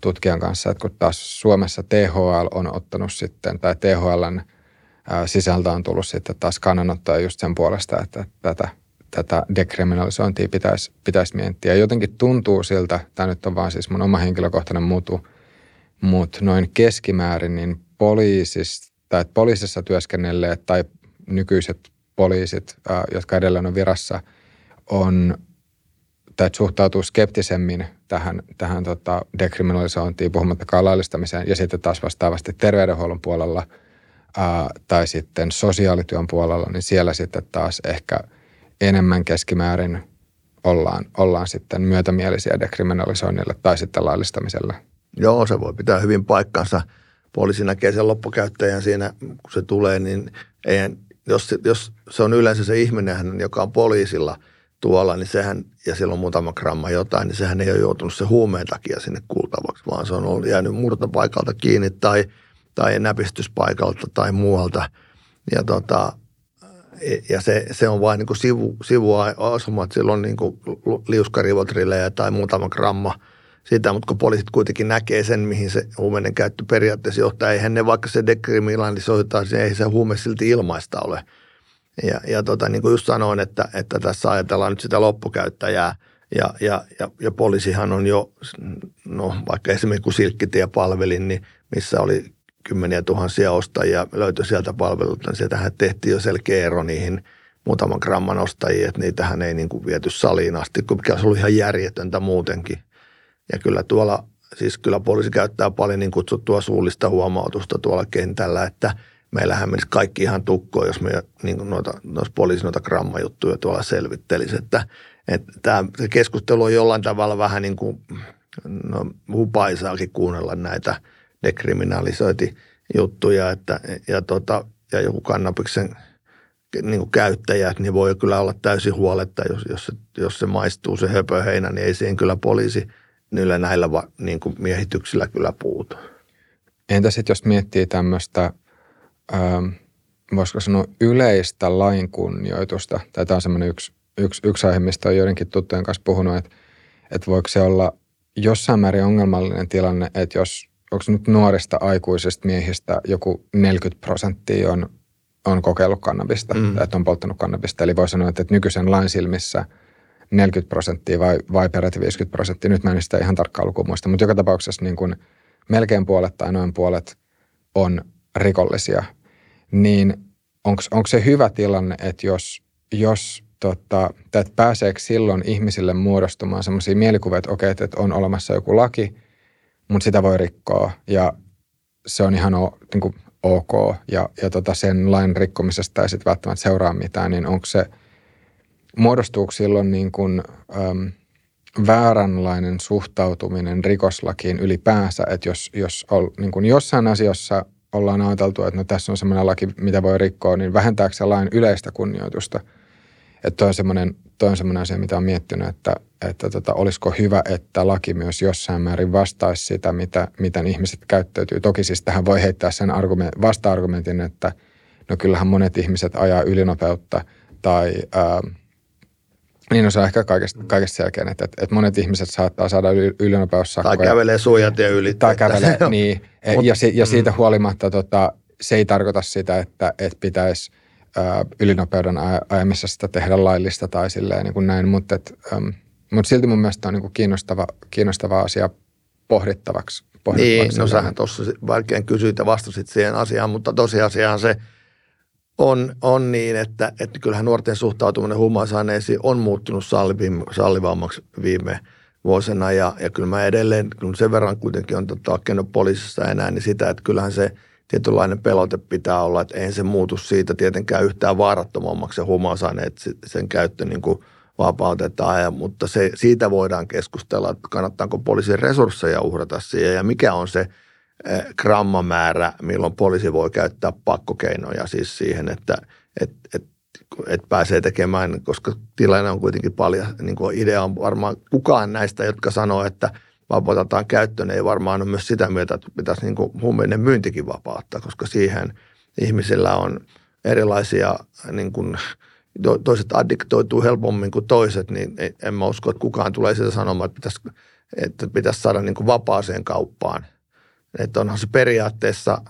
tutkijan kanssa, että kun taas Suomessa THL on ottanut sitten, tai THLn sisältö on tullut sitten taas kannanottoja just sen puolesta, että tätä, tätä dekriminalisointia pitäisi, pitäisi miettiä. Jotenkin tuntuu siltä, tämä nyt on vaan siis mun oma henkilökohtainen muutu, mutta noin keskimäärin niin poliisista, tai poliisissa työskennelleet tai nykyiset poliisit, jotka edelleen on virassa, on tai että suhtautuu skeptisemmin tähän, tähän tota dekriminalisointiin, puhumattakaan laillistamiseen, ja sitten taas vastaavasti terveydenhuollon puolella ää, tai sitten sosiaalityön puolella, niin siellä sitten taas ehkä enemmän keskimäärin ollaan, ollaan sitten myötämielisiä dekriminalisoinnille tai sitten laillistamiselle. Joo, se voi pitää hyvin paikkansa. Poliisi näkee sen loppukäyttäjän siinä, kun se tulee, niin eihän, jos, jos se on yleensä se ihminen, joka on poliisilla – tuolla, niin sehän, ja siellä on muutama gramma jotain, niin sehän ei ole joutunut se huumeen takia sinne kuultavaksi, vaan se on ollut jäänyt murtopaikalta kiinni tai, tai näpistyspaikalta tai muualta. Ja, tota, ja se, se on vain niin sivu, sivuasema, että sillä on niin kuin liuskarivotrillejä tai muutama gramma sitä, mutta kun poliisit kuitenkin näkee sen, mihin se huumeiden käyttö periaatteessa johtaa, eihän ne vaikka se dekriminalisoitaisiin, niin ei se huume silti ilmaista ole. Ja, ja tota, niin kuin just sanoin, että, että tässä ajatellaan nyt sitä loppukäyttäjää, ja, ja, ja, ja poliisihan on jo, no vaikka esimerkiksi kun Silkkitie palvelin, niin missä oli kymmeniä tuhansia ostajia löytyi sieltä palvelulta, niin sieltähän tehtiin jo selkeä ero niihin muutaman gramman ostajiin, että niitähän ei niin kuin viety saliin asti, mikä olisi ollut ihan järjetöntä muutenkin. Ja kyllä tuolla, siis kyllä poliisi käyttää paljon niin kutsuttua suullista huomautusta tuolla kentällä, että meillähän menisi kaikki ihan tukkoon, jos me niin kuin noita, noita poliisin noita grammajuttuja tuolla selvittelisi, että, että tämä keskustelu on jollain tavalla vähän niin kuin, no, hupaisaakin kuunnella näitä – dekriminalisointijuttuja, että, ja, tota, ja joku kannabiksen niin kuin käyttäjät, niin voi kyllä olla täysin huoletta, jos, jos, se, jos se maistuu se höpöheinä, niin ei siihen kyllä poliisi niillä näillä niin kuin miehityksillä kyllä puutu. Entä sitten jos miettii tämmöistä, ähm, voisiko sanoa yleistä lainkunnioitusta, tai tämä on semmoinen yksi, yksi, yksi aihe, mistä on joidenkin tuttujen kanssa puhunut, että, että voiko se olla jossain määrin ongelmallinen tilanne, että jos onko nyt nuorista aikuisista miehistä joku 40 prosenttia on, on kokeillut kannabista, mm. tai että on polttanut kannabista. Eli voi sanoa, että, että nykyisen lain silmissä 40 prosenttia vai, vai peräti 50 prosenttia. Nyt mä en sitä ihan tarkkaan lukua muista, mutta joka tapauksessa niin kuin melkein puolet tai noin puolet on rikollisia. Niin onko se hyvä tilanne, että jos, jos tota, että pääseekö silloin ihmisille muodostumaan sellaisia mielikuvia, että okei, että on olemassa joku laki – mutta sitä voi rikkoa ja se on ihan o, niin kuin ok ja, ja tota sen lain rikkomisesta ei sitten välttämättä seuraa mitään, niin onko se, muodostuuko silloin niin kuin, äm, vääränlainen suhtautuminen rikoslakiin ylipäänsä, että jos, jos ol, niin kuin jossain asiassa ollaan ajateltu, että no tässä on semmoinen laki, mitä voi rikkoa, niin vähentääkö se lain yleistä kunnioitusta? Että on semmoinen, toi on semmoinen asia, mitä on miettinyt, että, että tota, olisiko hyvä, että laki myös jossain määrin vastaisi sitä, mitä, miten ihmiset käyttäytyy. Toki siis tähän voi heittää sen argument, vasta-argumentin, että no kyllähän monet ihmiset ajaa ylinopeutta tai ää, niin no se on ehkä kaikesta, kaikesta selkeä, että, että, että monet ihmiset saattaa saada yli, ylinopeussakkoja. Tai kävelee ja yli. Tai kävelee, niin. E, ja, ja siitä mm. huolimatta tota, se ei tarkoita sitä, että, että pitäisi ylinopeuden ajamisesta tehdä laillista tai silleen niin kuin näin, mutta et, um, mutta silti mun mielestä on niin kuin kiinnostava, kiinnostava asia pohdittavaksi. pohdittavaksi niin, no sähän tuossa vaikein kysyit ja vastasit siihen asiaan, mutta tosiasiaan se on, on niin, että, että kyllähän nuorten suhtautuminen huumausaineisiin on muuttunut sallivammaksi viime vuosina ja, ja kyllä mä edelleen, kun sen verran kuitenkin on tota, poliisissa enää, niin sitä, että kyllähän se tietynlainen pelote pitää olla, että eihän se muutu siitä tietenkään yhtään vaarattomammaksi se huumausaineet, sen käyttö niin kuin – vapautetaan, ja, mutta se, siitä voidaan keskustella, että kannattaako poliisin resursseja uhrata siihen. Ja mikä on se eh, grammamäärä, milloin poliisi voi käyttää pakkokeinoja siis siihen, että et, et, et pääsee tekemään, koska tilanne on kuitenkin paljon, niin kuin idea on varmaan kukaan näistä, jotka sanoo, että vapautetaan käyttöön, ei varmaan ole myös sitä mieltä, että pitäisi niin huumeiden myyntikin vapauttaa, koska siihen ihmisillä on erilaisia niin kuin, toiset addiktoituu helpommin kuin toiset, niin en mä usko, että kukaan tulee sitä sanomaan, että pitäisi, että pitäisi saada niin kuin vapaaseen kauppaan. Että onhan se periaatteessa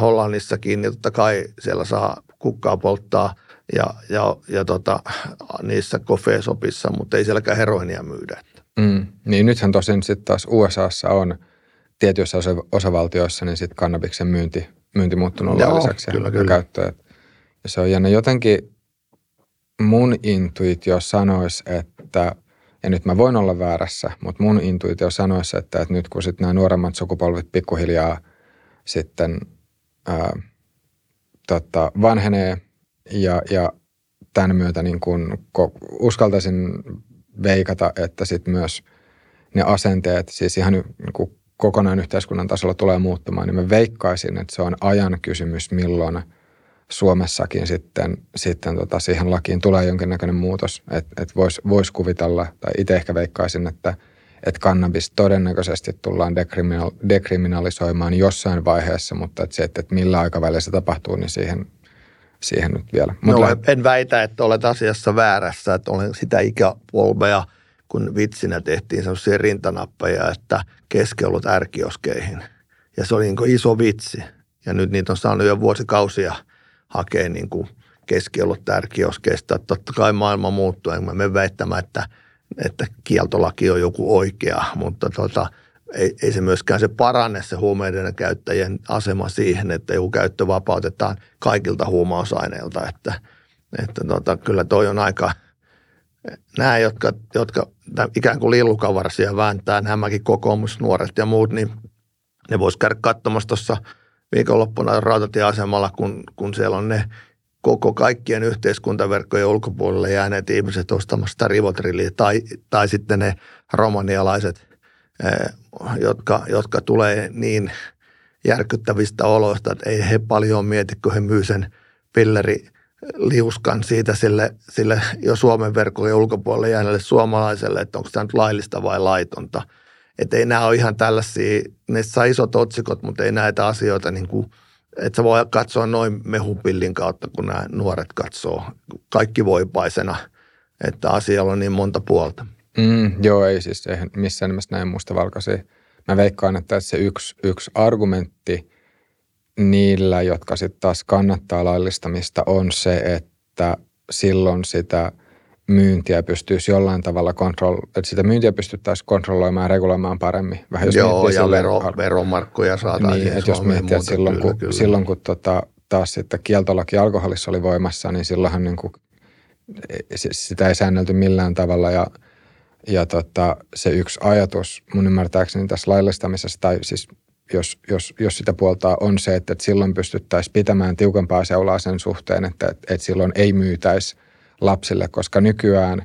Hollannissakin, niin totta kai siellä saa kukkaa polttaa ja, ja, ja tota, niissä kofeesopissa, mutta ei sielläkään heroinia myydä. Mm, niin nythän tosin sitten taas USAssa on tietyissä osavaltioissa niin sitten kannabiksen myynti, myynti muuttunut lailliseksi ja, kyllä. käyttöön. Ja se on jännä. Jotenkin mun intuitio sanoisi, että, ja nyt mä voin olla väärässä, mutta mun intuitio sanoisi, että, että nyt kun sitten nämä nuoremmat sukupolvet pikkuhiljaa sitten ää, tota, vanhenee ja, ja tämän myötä niin kun uskaltaisin veikata, että sitten myös ne asenteet, siis ihan niin kuin kokonaan yhteiskunnan tasolla tulee muuttumaan, niin mä veikkaisin, että se on ajan kysymys, milloin – Suomessakin sitten, sitten tota siihen lakiin tulee jonkinnäköinen muutos. Että et voisi vois kuvitella, tai itse ehkä veikkaisin, että et kannabis todennäköisesti tullaan dekriminal, dekriminalisoimaan jossain vaiheessa, mutta et se, että et millä aikavälillä se tapahtuu, niin siihen, siihen nyt vielä. Mut no, läht... en väitä, että olet asiassa väärässä, että olen sitä ikäpolvea, kun vitsinä tehtiin sellaisia rintanappeja, että keskiolut ärkioskeihin. Ja se oli niin kuin iso vitsi. Ja nyt niitä on saanut jo vuosikausia hakea niin kuin keskiolut ärkioskeista. Totta kai maailma muuttuu, en mä väittämään, että, että kieltolaki on joku oikea, mutta tota, ei, ei se myöskään se paranne se huumeiden käyttäjien asema siihen, että joku käyttö vapautetaan kaikilta huumausaineilta. Että, että tota, kyllä toi on aika, nämä, jotka, jotka ikään kuin lillukavarsia vääntää, nämäkin kokoomusnuoret ja muut, niin ne vois käydä katsomassa tuossa viikonloppuna rautatieasemalla, kun, kun siellä on ne koko kaikkien yhteiskuntaverkkojen ulkopuolelle jääneet ihmiset ostamassa sitä tai, tai sitten ne romanialaiset, eh, jotka, jotka tulee niin järkyttävistä oloista, että ei he paljon mieti, kun he myy sen pilleri liuskan siitä sille, sille jo Suomen verkkojen ulkopuolelle jääneelle suomalaiselle, että onko tämä nyt laillista vai laitonta. Että ei nämä ole ihan tällaisia, ne saa isot otsikot, mutta ei näitä asioita niin kuin, että sä voi katsoa noin mehupillin kautta, kun nämä nuoret katsoo. Kaikki voipaisena, että asialla on niin monta puolta. Mm, joo, ei siis eihän missään nimessä näin mustavalkoisia. Mä veikkaan, että se yksi, yksi argumentti – niillä, jotka sitten taas kannattaa laillistamista, on se, että silloin sitä myyntiä pystyisi jollain tavalla kontroll, että sitä myyntiä pystyttäisiin kontrolloimaan ja reguloimaan paremmin. Vähän jos Joo, ja vero, veromarkkoja saataisiin niin, että jos miettii, että silloin kyllä, kun, kyllä. silloin kun tota, taas sitten kieltolaki alkoholissa oli voimassa, niin silloinhan niin kuin, sitä ei säännelty millään tavalla ja, ja tota, se yksi ajatus mun ymmärtääkseni tässä laillistamisessa, tai siis jos, jos, jos sitä puoltaa, on se, että, että silloin pystyttäisiin pitämään tiukempaa seulaa sen suhteen, että, että, että silloin ei myytäisi lapsille, koska nykyään,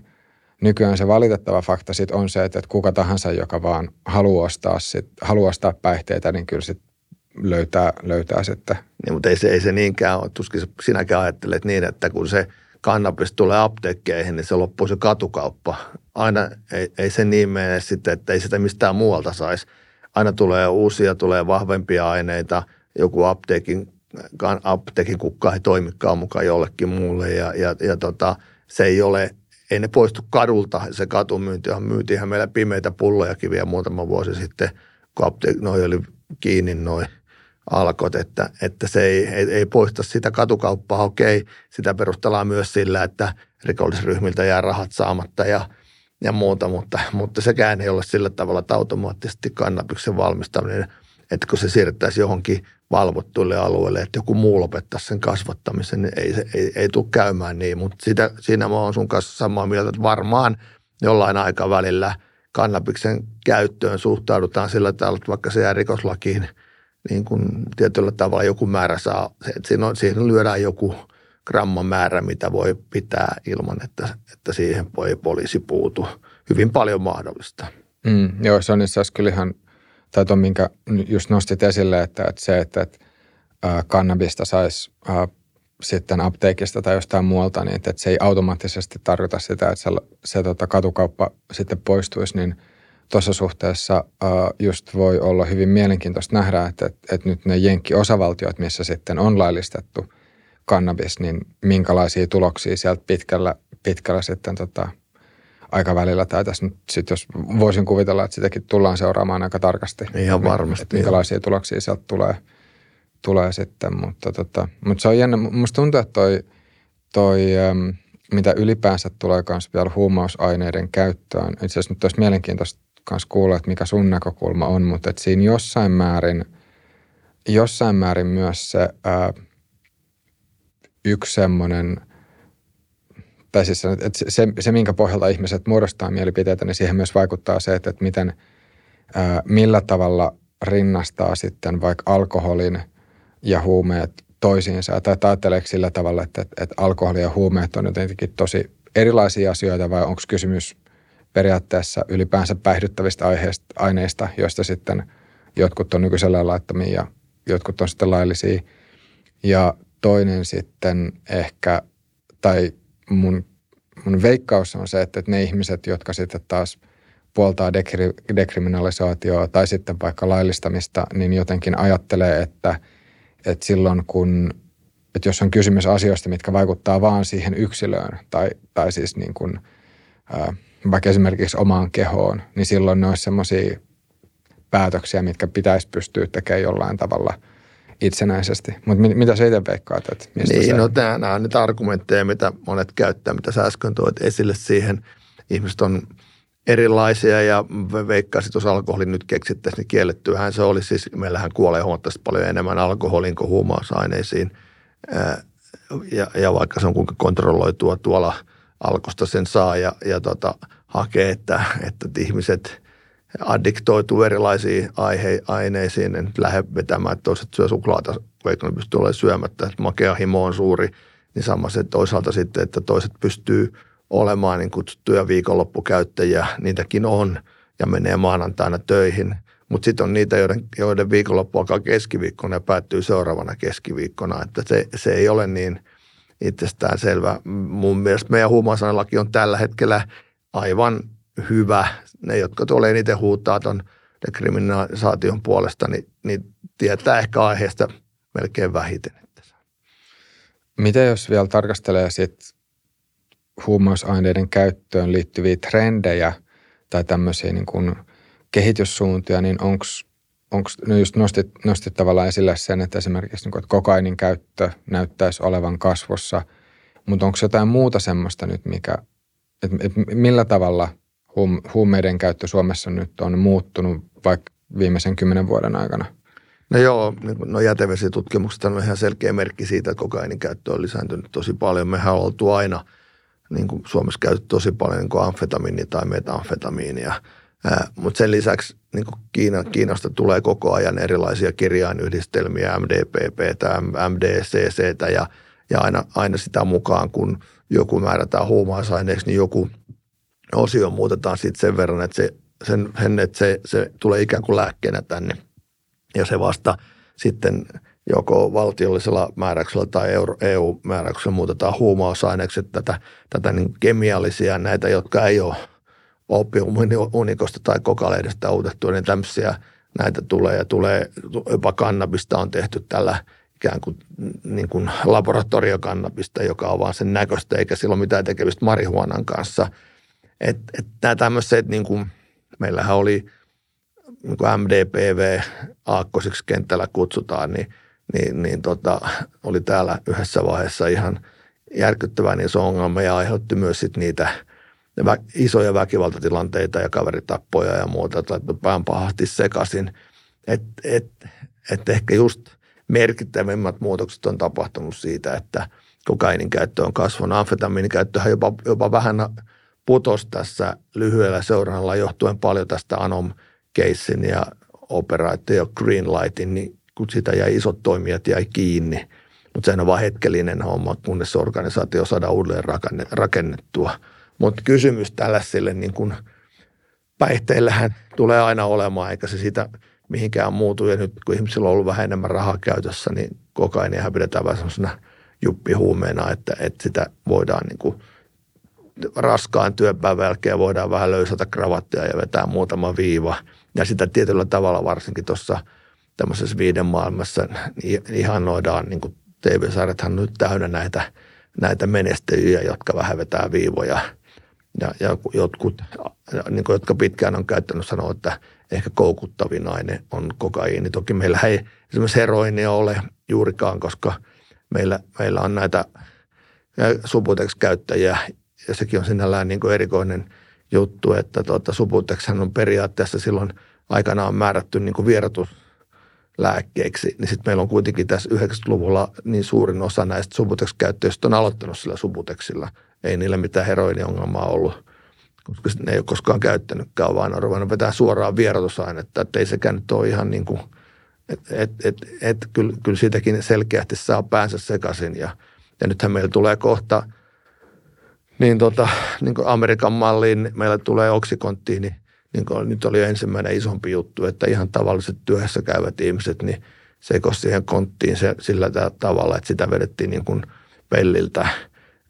nykyään se valitettava fakta sit on se, että, että kuka tahansa, joka vaan haluaa ostaa, sit, haluaa ostaa päihteitä, niin kyllä sit löytää, löytää sitten. Niin, mutta ei se, ei se niinkään ole. Tuskin sinäkään ajattelet niin, että kun se kannabis tulee apteekkeihin, niin se loppuu se katukauppa. Aina ei, ei se niin mene sitten, että ei sitä mistään muualta saisi. Aina tulee uusia, tulee vahvempia aineita, joku apteekin, apteekin kukka ei toimikaan mukaan jollekin muulle. Ja, ja, ja tota, se ei ole, ei ne poistu kadulta, se katumyynti on myytiinhän meillä pimeitä pullojakin vielä muutama vuosi sitten, kun apteek, noi oli kiinni noin alkot, että, että se ei, ei, ei poista sitä katukauppaa. Okei, sitä perustellaan myös sillä, että rikollisryhmiltä jää rahat saamatta ja – ja muuta, mutta, mutta sekään ei ole sillä tavalla, että automaattisesti kannabiksen valmistaminen, että kun se siirrettäisiin johonkin valvottuille alueelle, että joku muu lopettaisi sen kasvattamisen, niin ei, ei, ei tule käymään niin, mutta sitä, siinä mä oon sun kanssa samaa mieltä, että varmaan jollain aikavälillä kannabiksen käyttöön suhtaudutaan sillä tavalla, että vaikka se jää rikoslakiin, niin kuin tietyllä tavalla joku määrä saa, että siinä, on, siinä lyödään joku – grammamäärä, mitä voi pitää ilman, että, että siihen voi poliisi puutu. Hyvin paljon mahdollista. Mm, joo, se on itse asiassa kyllä ihan, tai tuon, minkä just nostit esille, että, että se, että, että kannabista saisi sitten apteekista tai jostain muualta, niin että, että se ei automaattisesti tarkoita sitä, että se, se tota, katukauppa sitten poistuisi, niin tuossa suhteessa ää, just voi olla hyvin mielenkiintoista nähdä, että, että, että nyt ne Jenkki-osavaltiot, missä sitten on laillistettu – kannabis, niin minkälaisia tuloksia sieltä pitkällä, pitkällä sitten tota, aikavälillä tai tässä nyt sit jos voisin kuvitella, että sitäkin tullaan seuraamaan aika tarkasti. Ihan varmasti. Että minkälaisia tuloksia sieltä tulee, tulee sitten, mutta, tota, mutta se on jännä. Musta tuntuu, että toi, toi mitä ylipäänsä tulee myös vielä huumausaineiden käyttöön. Itse asiassa nyt olisi mielenkiintoista myös kuulla, että mikä sun näkökulma on, mutta että siinä jossain määrin, jossain määrin myös se ää, yksi semmoinen, tai siis että se, se, minkä pohjalta ihmiset muodostaa mielipiteitä, niin siihen myös vaikuttaa se, että, että miten, ää, millä tavalla rinnastaa sitten vaikka alkoholin ja huumeet toisiinsa. Tai ajatteleeko sillä tavalla, että, että, että alkoholi ja huumeet on jotenkin tosi erilaisia asioita vai onko kysymys periaatteessa ylipäänsä päihdyttävistä aiheista, aineista, joista sitten jotkut on nykyisellä laittomia ja jotkut on sitten laillisia. Ja toinen sitten ehkä, tai mun, mun veikkaus on se, että ne ihmiset, jotka sitten taas puoltaa dekri, dekriminalisaatioa tai sitten vaikka laillistamista, niin jotenkin ajattelee, että, että silloin kun, että jos on kysymys asioista, mitkä vaikuttaa vaan siihen yksilöön tai, tai siis niin kuin, ää, vaikka esimerkiksi omaan kehoon, niin silloin ne olisi semmoisia päätöksiä, mitkä pitäisi pystyä tekemään jollain tavalla itsenäisesti. Mutta mit, mitä sä itse veikkaat? Että mistä niin, se... no nämä on nyt argumentteja, mitä monet käyttää, mitä sä äsken toit esille siihen. Ihmiset on erilaisia ja veikkaisin, tuossa alkoholin nyt keksittäisiin, niin kiellettyhän se olisi. Siis meillähän kuolee huomattavasti paljon enemmän alkoholin kuin huumausaineisiin. Ja, ja vaikka se on kuinka kontrolloitua tuolla alkosta sen saa ja, ja tota, hakee, että, että ihmiset addiktoituu erilaisiin aihe, aineisiin. En lähde vetämään, että toiset syö suklaata, vaikka ne pystyy olemaan syömättä. Että makea himo on suuri, niin sama se toisaalta sitten, että toiset pystyy olemaan niin kutsuttuja viikonloppukäyttäjiä. Niitäkin on ja menee maanantaina töihin. Mutta sitten on niitä, joiden, joiden viikonloppu alkaa keskiviikkona ja päättyy seuraavana keskiviikkona. Että se, se ei ole niin itsestään selvä. Mun mielestä meidän huumausaineelaki on tällä hetkellä aivan hyvä. Ne, jotka tulee eniten huutaa tuon dekriminalisaation puolesta, niin, niin tietää ehkä aiheesta melkein vähiten. Miten jos vielä tarkastelee sit huumausaineiden käyttöön liittyviä trendejä tai tämmöisiä niin kuin kehityssuuntia, niin onko onko no just nostit, nostit tavallaan esille sen, että esimerkiksi niin että kokainin käyttö näyttäisi olevan kasvussa, mutta onko jotain muuta semmoista nyt, mikä, että, että millä tavalla hum, huumeiden käyttö Suomessa nyt on muuttunut vaikka viimeisen kymmenen vuoden aikana? No joo, niin no jätevesitutkimukset on ihan selkeä merkki siitä, että kokainin käyttö on lisääntynyt tosi paljon. Mehän on oltu aina, niin kuin Suomessa käytetty tosi paljon niin kuin amfetamiinia tai metamfetamiinia – mutta sen lisäksi niin Kiina, Kiinasta tulee koko ajan erilaisia kirjainyhdistelmiä, MDPP, MDCC ja, ja aina, aina sitä mukaan, kun joku määrätään huumausaineeksi, niin joku osio muutetaan sitten sen verran, että se, sen, sen, että se, se tulee ikään kuin lääkkeenä tänne. Ja se vasta sitten joko valtiollisella määräyksellä tai EU-määräyksellä muutetaan huumausaineeksi, että tätä, tätä niin kemiallisia näitä, jotka ei ole oppiumunikosta tai kokalehdestä uutettua, niin tämmöisiä näitä tulee ja tulee, jopa kannabista on tehty tällä ikään kuin, niin kuin laboratoriokannabista, joka on vaan sen näköistä, eikä sillä ole mitään tekemistä marihuonan kanssa. Et, et tämmöiset, niin kuin, meillähän oli niin kuin MDPV aakkosiksi kentällä kutsutaan, niin, niin, niin tota, oli täällä yhdessä vaiheessa ihan järkyttävän iso ongelma ja aiheutti myös sit niitä – isoja väkivaltatilanteita ja kaveritappoja ja muuta, että pahasti sekaisin. Että et, et ehkä just merkittävimmät muutokset on tapahtunut siitä, että kokainin käyttö on kasvanut. Amfetamiinin käyttöhän jopa, jopa vähän putos tässä lyhyellä seurannalla johtuen paljon tästä anom keissin ja operaatio Greenlightin, niin kun sitä jäi isot toimijat jäi kiinni. Mutta sehän on vain hetkellinen homma, kunnes organisaatio saadaan uudelleen rakennettua – mutta kysymys tällaisille niin kuin päihteillähän tulee aina olemaan, eikä se sitä mihinkään muutu. Ja nyt kun ihmisillä on ollut vähän enemmän rahaa käytössä, niin kokaiinihan pidetään vähän sellaisena juppihuumeena, että, että sitä voidaan niin kuin raskaan työpäivän jälkeen voidaan vähän löysätä kravattia ja vetää muutama viiva. Ja sitä tietyllä tavalla varsinkin tuossa tämmöisessä viiden maailmassa niin ihannoidaan, niin kuin TV-sarjathan nyt täynnä näitä, näitä menestyjiä, jotka vähän vetää viivoja – ja, ja jotkut, niin kuin, jotka pitkään on käyttänyt, sanoo, että ehkä koukuttavin aine on kokaiini. Toki meillä ei esimerkiksi heroinia ole juurikaan, koska meillä, meillä on näitä Subutex-käyttäjiä ja sekin on sinällään niin kuin erikoinen juttu, että tuota, Subutex on periaatteessa silloin aikanaan määrätty niin kuin vierotuslääkkeeksi, niin sitten meillä on kuitenkin tässä 90-luvulla niin suurin osa näistä Subutex-käyttäjistä on aloittanut sillä Subutexilla – ei niillä mitään heroiniongelmaa ollut, koska ne ei ole koskaan käyttänytkään, vaan on ruvennut vetää suoraan vierotusainetta, että ei sekään nyt ole ihan niin kuin, että et, et, et, kyllä, kyllä siitäkin selkeästi saa päänsä sekaisin. Ja, ja nythän meillä tulee kohta, niin, tota, niin kuin Amerikan malliin meillä tulee oksikonttiin, niin, niin kuin nyt oli ensimmäinen isompi juttu, että ihan tavalliset työssä käyvät ihmiset, niin sekosi siihen konttiin se, sillä tavalla, että sitä vedettiin niin kuin pelliltä –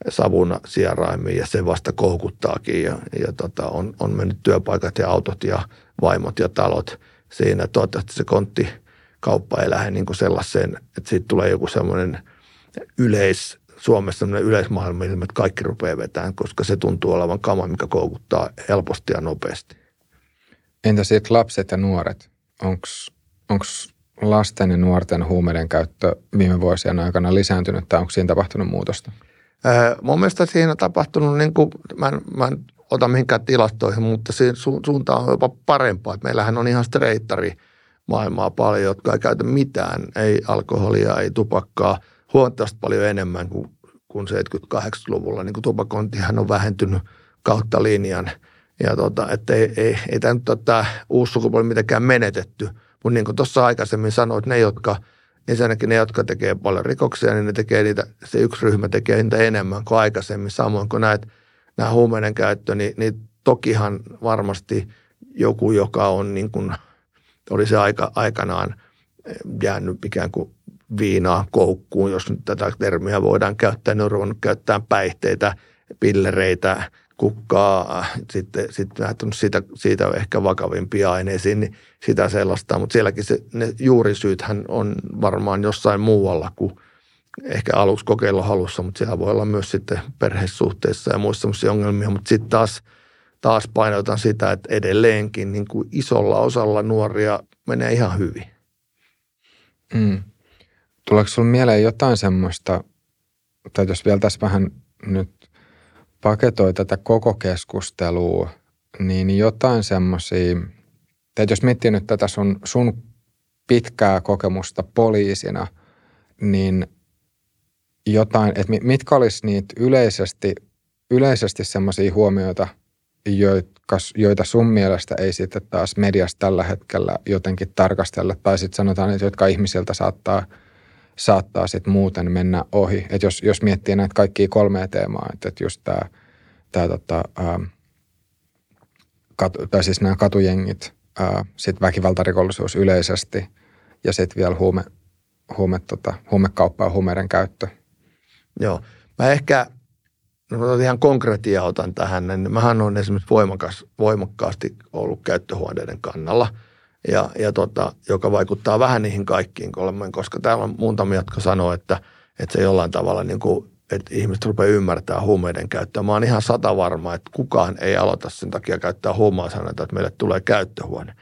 savuna sieraimiin ja se vasta koukuttaakin ja, ja tota, on, on mennyt työpaikat ja autot ja vaimot ja talot siinä. Toivottavasti se kontti kauppa ei lähde niin sellaiseen, että siitä tulee joku semmoinen yleis Suomessa sellainen yleismaailmallinen, että kaikki rupeaa vetämään, koska se tuntuu olevan kama, mikä koukuttaa helposti ja nopeasti. Entä sitten lapset ja nuoret? Onko lasten ja nuorten huumeiden käyttö viime vuosien aikana lisääntynyt tai onko siinä tapahtunut muutosta? Ää, mun mielestä siinä on tapahtunut, niin kuin, mä, en, mä en ota mihinkään tilastoihin, mutta siinä su, suunta on jopa parempaa. Meillähän on ihan streittari maailmaa paljon, jotka ei käytä mitään, ei alkoholia, ei tupakkaa, huomattavasti paljon enemmän kuin, kuin 70-80-luvulla. Niin kuin tupakointihan on vähentynyt kautta linjan. Ja tota, että ei, ei, ei tämä nyt tota, uusi sukupolvi mitenkään menetetty – mutta niin kuin tuossa aikaisemmin sanoit, ne, jotka, ensinnäkin ne, jotka tekee paljon rikoksia, niin ne tekee niitä, se yksi ryhmä tekee niitä enemmän kuin aikaisemmin. Samoin kuin näet, nämä huumeiden käyttö, niin, niin tokihan varmasti joku, joka on niin kuin, oli se aika, aikanaan jäänyt ikään kuin viinaa koukkuun, jos nyt tätä termiä voidaan käyttää, niin on ruvennut käyttää päihteitä, pillereitä, kukkaa, sitten, sitten lähtenyt siitä, siitä ehkä vakavimpia aineisiin, niin sitä sellaista. Mutta sielläkin se, ne juurisyythän on varmaan jossain muualla kuin ehkä aluksi kokeiluhalussa, mutta siellä voi olla myös sitten perhesuhteissa ja muissa sellaisia ongelmia. Mutta sitten taas, taas painotan sitä, että edelleenkin niin kuin isolla osalla nuoria menee ihan hyvin. Mm. Tuleeko sinulle mieleen jotain semmoista, tai jos vielä tässä vähän nyt paketoi tätä koko keskustelua, niin jotain semmoisia, että jos miettii nyt tätä sun, sun pitkää kokemusta poliisina, niin jotain, että mitkä olisi niitä yleisesti, yleisesti semmoisia huomioita, joita, joita sun mielestä ei sitten taas mediassa tällä hetkellä jotenkin tarkastella, tai sitten sanotaan, että jotka ihmisiltä saattaa, saattaa sitten muuten mennä ohi. Että jos, jos miettii näitä kaikkia kolmea teemaa, että, että just tämä, tämä tota, ää, katu, tai siis nämä katujengit, sitten väkivaltarikollisuus yleisesti ja sitten vielä huume, huume, tota, huumekauppa ja huumeiden käyttö. Joo. Mä ehkä no, ihan konkreettia otan tähän. Niin mähän on esimerkiksi voimakas, voimakkaasti ollut käyttöhuoneiden kannalla, ja, ja tota, joka vaikuttaa vähän niihin kaikkiin kolmeen, koska täällä on muutamia, jotka sanoo, että, että se jollain tavalla niin kuin että ihmiset rupeaa ymmärtää huumeiden käyttöä. Mä oon ihan sata varma, että kukaan ei aloita sen takia käyttää huumausaineita, että meille tulee käyttöhuone.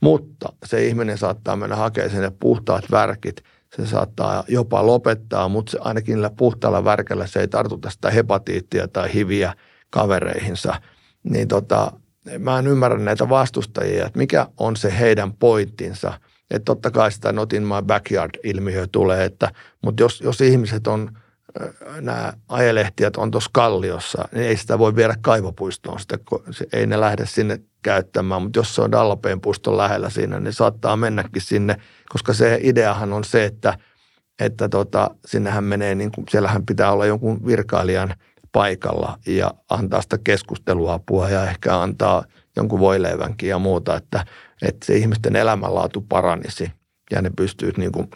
Mutta se ihminen saattaa mennä hakemaan sinne puhtaat värkit, se saattaa jopa lopettaa, mutta se ainakin niillä puhtaalla värkellä se ei tartuta sitä hepatiittia tai hiviä kavereihinsa. Niin tota, mä en ymmärrä näitä vastustajia, että mikä on se heidän pointtinsa. Että totta kai sitä not in my backyard-ilmiö tulee, että, mutta jos, jos ihmiset on – nämä ajelehtijät on tuossa kalliossa, niin ei sitä voi viedä kaivopuistoon, sitä, ei ne lähde sinne käyttämään, mutta jos se on Dallapeen puiston lähellä siinä, niin saattaa mennäkin sinne, koska se ideahan on se, että, että tota, sinnehän menee, niin kuin, siellähän pitää olla jonkun virkailijan paikalla ja antaa sitä keskusteluapua ja ehkä antaa jonkun voileivänkin ja muuta, että, että se ihmisten elämänlaatu paranisi ja ne pystyisi niin kuin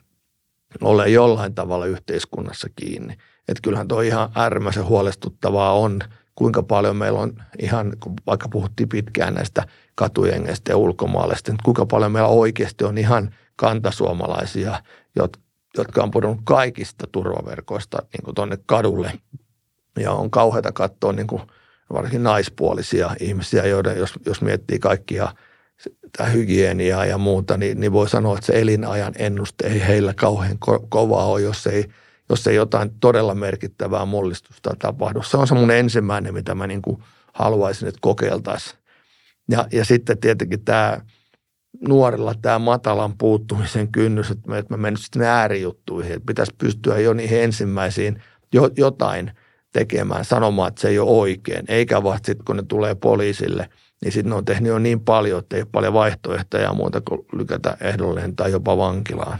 ole jollain tavalla yhteiskunnassa kiinni. Että kyllähän tuo ihan äärimmäisen huolestuttavaa on, kuinka paljon meillä on ihan, kun vaikka puhuttiin pitkään näistä katujengeistä ja ulkomaalaisista, että kuinka paljon meillä oikeasti on ihan kantasuomalaisia, jotka on pudonnut kaikista turvaverkoista niin tuonne kadulle. Ja on kauheata katsoa niin kuin varsinkin naispuolisia ihmisiä, joiden, jos, jos miettii kaikkia – tämä hygieniaa ja muuta, niin, niin voi sanoa, että se elinajan ennuste ei heillä kauhean ko- kovaa ole, jos ei, jos ei jotain todella merkittävää mullistusta tapahdu. Se on se mun ensimmäinen, mitä mä niin kuin haluaisin, että kokeiltaisiin. Ja, ja sitten tietenkin tämä nuorilla tämä matalan puuttumisen kynnys, että me, että mä menen sitten äärijuttuihin, että pitäisi pystyä jo niihin ensimmäisiin jo, jotain tekemään, sanomaan, että se ei ole oikein, eikä vaan sitten kun ne tulee poliisille – niin sitten ne on tehnyt jo niin paljon, että ei ole paljon vaihtoehtoja muuta kuin lykätä ehdolleen tai jopa vankilaan.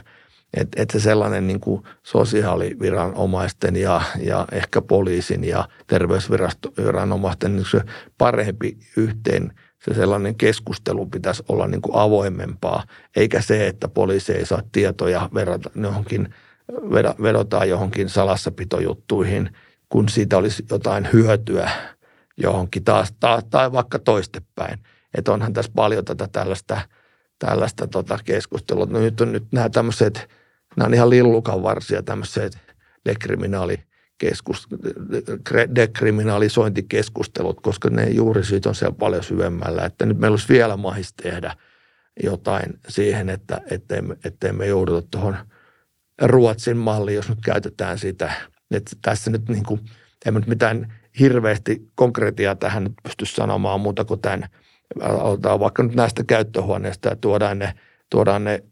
Että et se sellainen niin kuin sosiaaliviranomaisten ja, ja ehkä poliisin ja terveysviranomaisten niin se parempi yhteen se sellainen keskustelu pitäisi olla niin kuin avoimempaa, eikä se, että poliisi ei saa tietoja verrata johonkin, vedotaan johonkin salassapitojuttuihin, kun siitä olisi jotain hyötyä johonkin taas, taas tai vaikka toistepäin. Että onhan tässä paljon tätä tällaista, tällaista tota keskustelua. No nyt on nyt nämä tämmöiset, nämä on ihan lillukan varsia tämmöiset dekriminaali keskus, dekriminalisointikeskustelut, koska ne juurisyyt on siellä paljon syvemmällä. Että nyt meillä olisi vielä mahis tehdä jotain siihen, että ettei, ettei me jouduta tuohon Ruotsin malliin, jos nyt käytetään sitä. Että tässä nyt niin kuin, ei nyt mitään hirveästi konkretiaa tähän nyt pysty sanomaan muuta kuin tämän, aloitetaan vaikka nyt näistä käyttöhuoneista ja tuodaan ne, tuodaan ne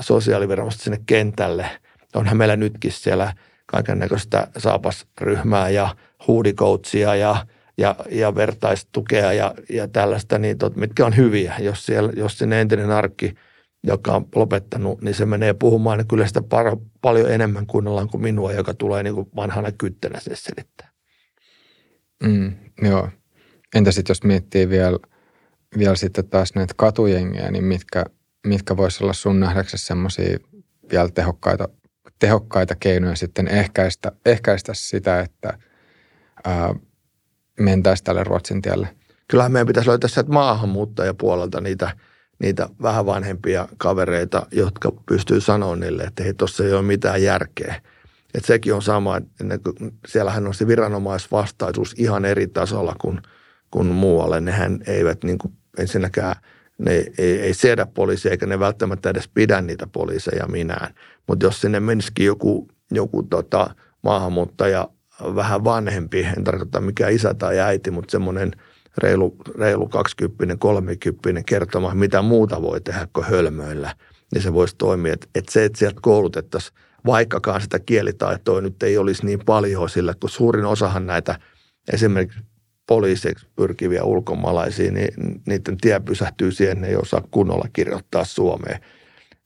sosiaaliviranomaiset sinne kentälle. Onhan meillä nytkin siellä kaiken näköistä saapasryhmää ja huudikoutsia ja, ja, ja vertaistukea ja, ja tällaista, niin tot, mitkä on hyviä. Jos, siellä, jos sinne entinen arkki, joka on lopettanut, niin se menee puhumaan niin kyllä sitä par, paljon enemmän kuunnellaan kuin minua, joka tulee niin kuin vanhana kyttänä se selittää. Mm, joo. Entä sitten jos miettii vielä, vielä sitten taas näitä katujengejä, niin mitkä, mitkä voisi olla sun nähdäksesi semmoisia vielä tehokkaita, tehokkaita keinoja sitten ehkäistä, ehkäistä sitä, että ää, mentäisiin tälle Ruotsin tielle? Kyllähän meidän pitäisi löytää sieltä maahanmuuttajapuolelta niitä, niitä vähän vanhempia kavereita, jotka pystyy sanoa niille, että hei, tuossa ei ole mitään järkeä – että sekin on sama, että siellähän on se viranomaisvastaisuus ihan eri tasolla kuin, kuin muualle. Nehän eivät niin kuin ensinnäkään, ne ei, ei siedä poliisia eikä ne välttämättä edes pidä niitä poliiseja minään. Mutta jos sinne menisikin joku, joku tota, maahanmuuttaja vähän vanhempi, en tarkoita mikä isä tai äiti, mutta semmoinen reilu, reilu 20 30 kertoma, mitä muuta voi tehdä kuin hölmöillä, niin se voisi toimia. Että et se, että sieltä koulutettaisiin vaikkakaan sitä kielitaitoa nyt ei olisi niin paljon sillä, kun suurin osahan näitä esimerkiksi poliiseiksi pyrkiviä ulkomaalaisia, niin niiden tie pysähtyy siihen, ne ei osaa kunnolla kirjoittaa Suomeen.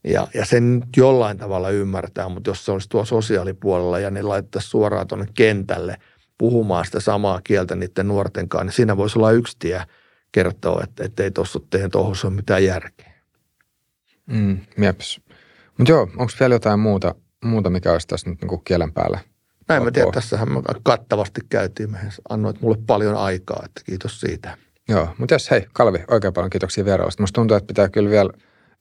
Ja, ja sen nyt jollain tavalla ymmärtää, mutta jos se olisi tuo sosiaalipuolella ja ne laittaisi suoraan tuonne kentälle puhumaan sitä samaa kieltä niiden nuorten kanssa, niin siinä voisi olla yksi tie kertoa, että, että ei tuossa teidän tuohon mitään järkeä. Mm, Mutta joo, onko vielä jotain muuta, muuta, mikä olisi tässä nyt niin kuin kielen päällä? Näin mä tiedän, tässähän me kattavasti käytiin. Me annoit mulle paljon aikaa, että kiitos siitä. Joo, mutta jos hei, Kalvi, oikein paljon kiitoksia vierailusta. Musta tuntuu, että pitää kyllä vielä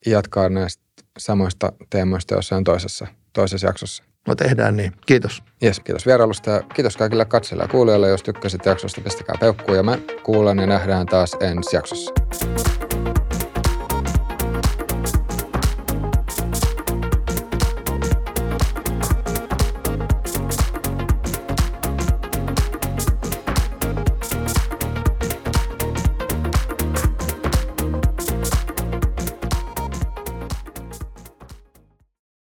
jatkaa näistä samoista teemoista jossain toisessa, toisessa jaksossa. No tehdään niin. Kiitos. Yes, kiitos vierailusta ja kiitos kaikille katsojille ja kuulijoille. Jos tykkäsit jaksosta, pistäkää peukkuun ja me kuullaan ja nähdään taas ensi jaksossa.